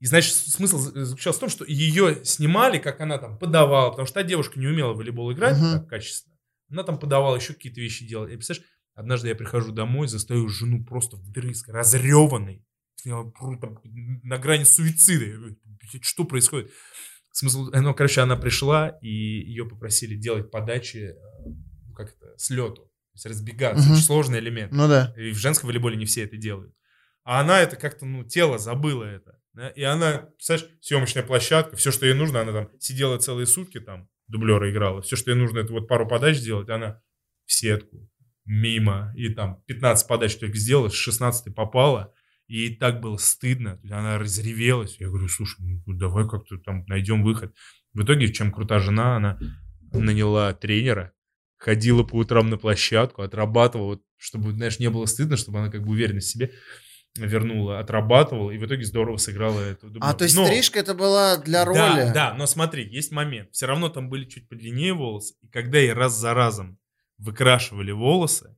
Speaker 1: И, значит, смысл за- заключался в том, что ее снимали, как она там подавала, потому что та девушка не умела в волейбол играть
Speaker 2: Мгм.
Speaker 1: так качественно. Она там подавала, еще какие-то вещи делала. И представляешь, однажды я прихожу домой, застаю жену просто вдрызг, разреванной, на грани суицида. Я говорю, «Блядь, Что происходит? Смысл, ну, короче, она пришла, и ее попросили делать подачи, э, как это, с лету. То есть разбегаться.
Speaker 2: Мгм.
Speaker 1: Очень сложный элемент.
Speaker 2: Ну да.
Speaker 1: И в женском волейболе не все это делают. А она это как-то, ну, тело забыло это. И она, представляешь, съемочная площадка, все, что ей нужно, она там сидела целые сутки там, дублера играла. Все, что ей нужно, это вот пару подач сделать, она в сетку, мимо, и там 15 подач только сделала, с 16 попала, и ей так было стыдно, то есть она разревелась. Я говорю, слушай, ну давай как-то там найдем выход. В итоге, чем крута жена, она наняла тренера, ходила по утрам на площадку, отрабатывала, вот, чтобы, знаешь, не было стыдно, чтобы она как бы уверенность в себе вернула, отрабатывала, и в итоге здорово сыграла эту
Speaker 2: А, то есть
Speaker 1: Но-
Speaker 2: стрижка это была для роли?
Speaker 1: Да, да, но смотри, есть момент. Все равно там были чуть подлиннее волосы, и когда ей раз за разом выкрашивали волосы,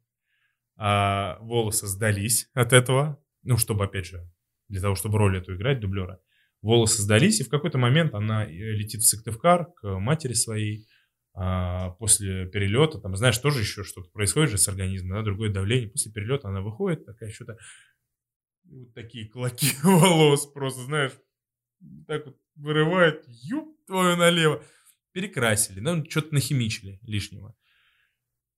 Speaker 1: а волосы сдались от этого, ну, чтобы, опять же, для того, чтобы роль эту играть, дублера, волосы сдались, и в какой-то момент она э, летит в Сыктывкар к матери своей, а, после перелета, там, знаешь, тоже еще что-то происходит же с организмом, да, другое давление. После перелета она выходит, такая что-то, вот такие клоки волос, просто, знаешь, так вот вырывает, юб твою налево. Перекрасили, ну, что-то нахимичили лишнего.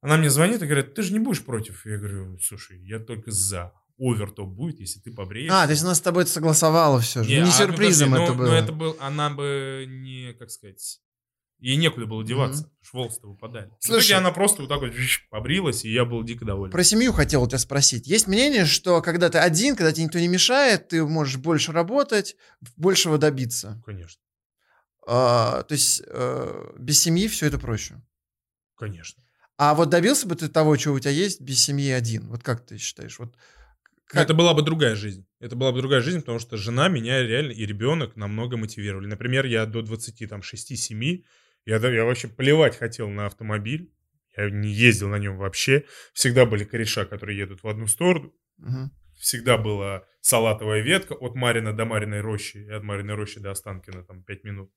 Speaker 1: Она мне звонит и говорит, ты же не будешь против? Я говорю, слушай, я только за. Овертоп будет, если ты побреешься.
Speaker 2: А, то есть она с тобой согласовала все же.
Speaker 1: Не,
Speaker 2: Не,
Speaker 1: а, ну,
Speaker 2: сюрпризом
Speaker 1: подожди,
Speaker 2: это
Speaker 1: ну,
Speaker 2: было.
Speaker 1: Ну, это был, она бы не, как сказать, ей некуда было деваться, что волосы-то выпадали.
Speaker 2: Слушай.
Speaker 1: она просто вот так вот побрилась, и я был дико доволен.
Speaker 2: Про семью хотел у тебя спросить. Есть мнение, что когда ты один, когда тебе никто не мешает, ты можешь больше работать, большего добиться.
Speaker 1: Конечно,
Speaker 2: А, то есть э, без семьи все это проще.
Speaker 1: конечно.
Speaker 2: А вот добился бы ты того, чего у тебя есть, без семьи один? Вот как ты считаешь? Вот как-
Speaker 1: Это была бы другая жизнь. Это была бы другая жизнь, потому что жена меня реально и ребенок намного мотивировали. Например, я до 26-7, я, да- я вообще плевать хотел на автомобиль. Я не ездил на нем вообще. Всегда были кореша, которые едут в одну сторону.
Speaker 2: Мгм.
Speaker 1: всегда была салатовая ветка от Марина до Мариной рощи, и от Мариной рощи до Останкина там 5 минут.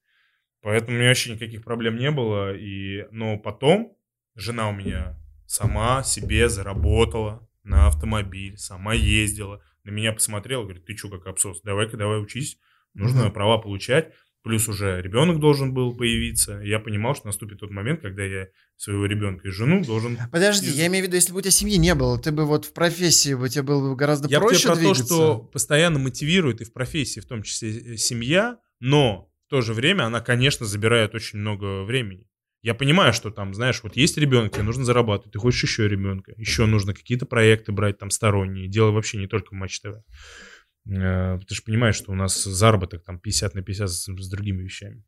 Speaker 1: Поэтому у меня вообще никаких проблем не было. И... Но потом жена у меня сама себе заработала на автомобиль, сама ездила, на меня посмотрела, говорит, ты что, как абсос, давай-ка давай учись, нужно
Speaker 2: Мгм.
Speaker 1: права получать. Плюс уже ребенок должен был появиться. Я понимал, что наступит тот момент, когда я своего ребенка и жену должен
Speaker 2: Подожди,
Speaker 1: Из-
Speaker 2: я имею в виду, если бы у тебя семьи не было, ты бы вот в профессии бы тебе было бы гораздо
Speaker 1: Я
Speaker 2: проще
Speaker 1: тебе про
Speaker 2: двигаться.
Speaker 1: то, что постоянно мотивирует и в профессии, в том числе э, семья, но в то же время она, конечно, забирает очень много времени. Я понимаю, что там, знаешь, вот есть ребенок, тебе нужно зарабатывать, ты хочешь еще ребенка, еще нужно какие-то проекты брать там сторонние. Дело вообще не только в Матч ТВ. Э, Ты же понимаешь, что у нас заработок там 50 на 50 с, с другими вещами.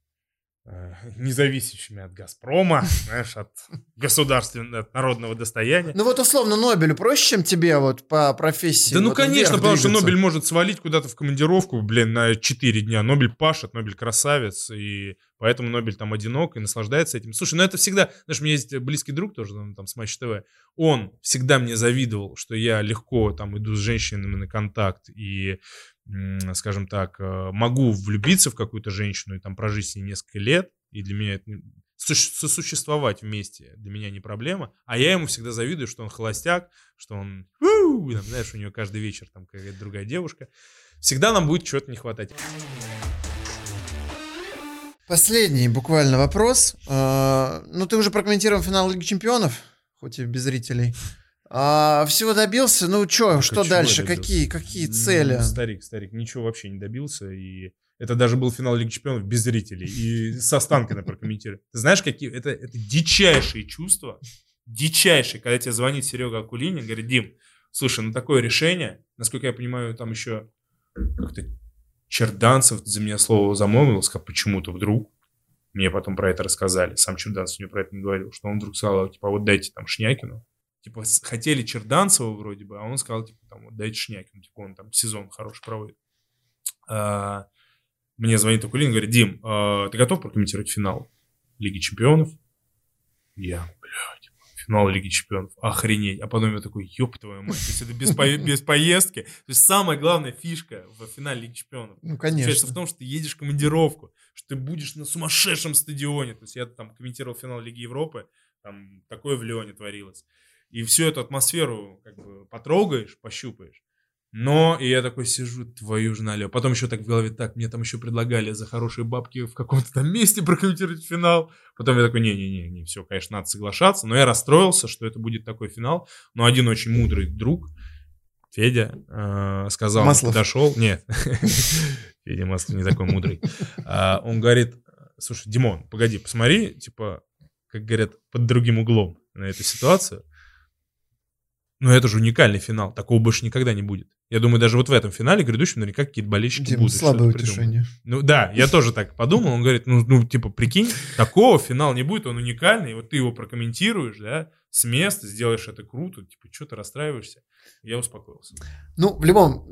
Speaker 1: Э, Независящими от Газпрома, знаешь, от государственного, от народного достояния.
Speaker 2: Ну вот условно Нобелю проще, чем тебе вот по профессии?
Speaker 1: Да ну
Speaker 2: вот
Speaker 1: конечно, потому что
Speaker 2: двигаться?
Speaker 1: Нобель может свалить куда-то в командировку, блин, на 4 дня. Нобель пашет, Нобель красавец, и поэтому Нобель там одинок и наслаждается этим. Слушай, ну это всегда, знаешь, у меня есть близкий друг тоже ну, там с Матч ТВ, он всегда мне завидовал, что я легко там иду с женщинами на контакт и, скажем так, э, могу влюбиться в какую-то женщину и там прожить с ней несколько лет, и для меня это сосуществовать вместе для меня не проблема, а я ему всегда завидую, что он холостяк, что он, там, знаешь, у него каждый вечер там какая-то другая девушка. Всегда нам будет чего-то не хватать.
Speaker 2: Последний буквально вопрос. А, ну, ты уже прокомментировал финал Лиги Чемпионов, хоть и без зрителей. А, всего добился? Ну, чё, что
Speaker 1: чего я
Speaker 2: дальше? Какие, какие цели?
Speaker 1: Старик, старик, ничего вообще не добился. И это даже был финал Лиги Чемпионов без зрителей. И со Станкина прокомментировали. Ты знаешь, какие... Это, это дичайшие чувства. Дичайшие. Когда тебе звонит Серега Акулинин, говорит, Дим, слушай, ну такое решение, насколько я понимаю, там еще как-то Черданцев за меня слово замолвил, сказал, почему-то вдруг. Мне потом про это рассказали. Сам Черданцев мне про это не говорил. Что он вдруг сказал, типа, вот дайте там Шнякину. Типа, хотели Черданцева вроде бы, а он сказал, типа, там, вот дайте Шнякину. Типа, он там сезон хороший проводит. А, мне звонит Акулин, говорит, Дим, а, ты готов прокомментировать финал Лиги Чемпионов? Я, блядь, финал Лиги Чемпионов, охренеть. А потом я такой, ёб твою мать, то есть это без, по- без поездки. То есть самая главная фишка в финале Лиги Чемпионов
Speaker 2: Ну, конечно.
Speaker 1: в том, что ты едешь в командировку, что ты будешь на сумасшедшем стадионе. То есть я там комментировал финал Лиги Европы, там такое в Лионе творилось. И всю эту атмосферу как бы потрогаешь, пощупаешь. Но, и я такой сижу, твою же налево. Потом еще так в голове, так, мне там еще предлагали за хорошие бабки в каком-то там месте прокомментировать финал. Потом я такой, не-не-не, не, все, конечно, надо соглашаться. Но я расстроился, что это будет такой финал. Но один очень мудрый друг, Федя, э, сказал,
Speaker 2: Маслов.
Speaker 1: подошел, нет, Федя Маслов не такой мудрый. А, Он говорит, слушай, Димон, погоди, посмотри, типа, как говорят, под другим углом на эту ситуацию. Но это же уникальный финал, такого больше никогда не будет. Я думаю, даже вот в этом финале грядущем наверняка какие-то болельщики
Speaker 2: Дим,
Speaker 1: будут.
Speaker 2: слабое утешение.
Speaker 1: Ну да, я тоже так подумал. Он говорит, ну, ну, типа, прикинь, такого финала не будет, он уникальный. Вот ты его прокомментируешь, да, с места, сделаешь это круто, типа, что ты расстраиваешься? Я успокоился.
Speaker 2: Ну, в любом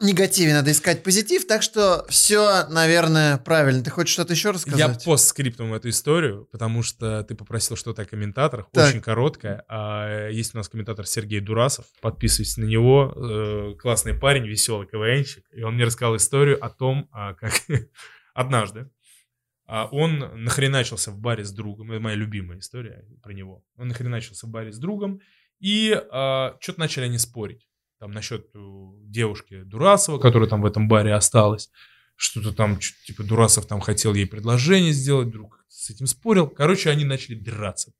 Speaker 2: негативе надо искать позитив, так что все, наверное, правильно. Ты хочешь что-то еще
Speaker 1: Я
Speaker 2: рассказать?
Speaker 1: постскриптум эту историю, потому что ты попросил что-то о комментаторах,
Speaker 2: Так.
Speaker 1: очень короткое. А, есть у нас комментатор Сергей Дурасов, подписывайтесь на него, э, классный парень, веселый КВНщик, и он мне рассказал историю о том, а, как однажды а, он нахреначился в баре с другом, это моя любимая история про него, он нахреначился в баре с другом, и что-то начали они спорить, там насчет девушки Дурасова, которая там в этом баре осталась, что-то там, типа, Дурасов там хотел ей предложение сделать, друг с этим спорил. Короче, они начали драться.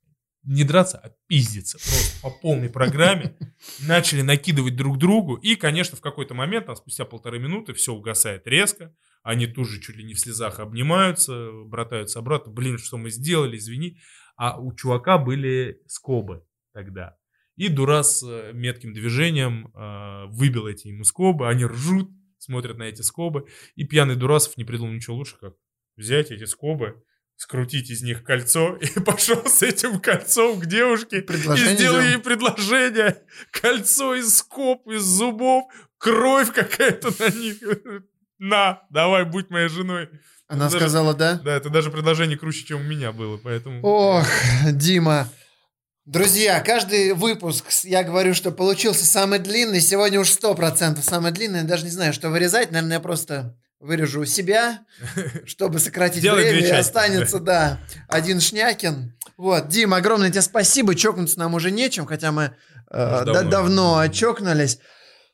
Speaker 1: Не драться, а пиздиться. Просто по полной программе. Начали накидывать друг другу. И, конечно, в какой-то момент, там, спустя полторы минуты, все угасает резко. Они тут же чуть ли не в слезах обнимаются, братаются обратно. Блин, что мы сделали, извини. А у чувака были скобы тогда. И Дурас э, метким движением э, выбил эти ему скобы. Они ржут, смотрят на эти скобы. И пьяный Дурасов не придумал ничего лучше, как взять эти скобы, скрутить из них кольцо и пошел с этим кольцом к девушке
Speaker 2: Предложение
Speaker 1: и сделал ей предложение. Кольцо из скоб, из зубов, кровь какая-то на них. На, давай, будь моей женой.
Speaker 2: Она
Speaker 1: Даже-
Speaker 2: сказала да?
Speaker 1: Да, это даже предложение круче, чем у меня было, поэтому...
Speaker 2: Ох, Дима. Друзья, каждый выпуск я говорю, что получился самый длинный. Сегодня уж 100% самый длинный. Я даже не знаю, что вырезать. Наверное, я просто вырежу себя, чтобы сократить время. И останется, да, один Шнякин. Вот, Дим, огромное тебе спасибо. Чокнуться нам уже нечем, хотя мы э, да-
Speaker 1: давно.
Speaker 2: давно очокнулись.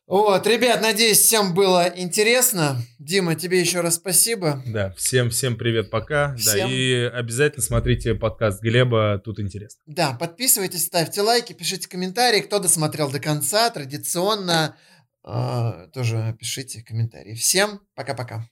Speaker 2: Вот, ребят, надеюсь, всем было интересно. Дима, тебе еще раз спасибо.
Speaker 1: Да, всем, всем привет, пока.
Speaker 2: Всем.
Speaker 1: Да, и обязательно смотрите подкаст Глеба, тут интересно.
Speaker 2: Да, подписывайтесь, ставьте лайки, пишите комментарии. Кто досмотрел до конца, традиционно э, тоже пишите комментарии. Всем пока-пока.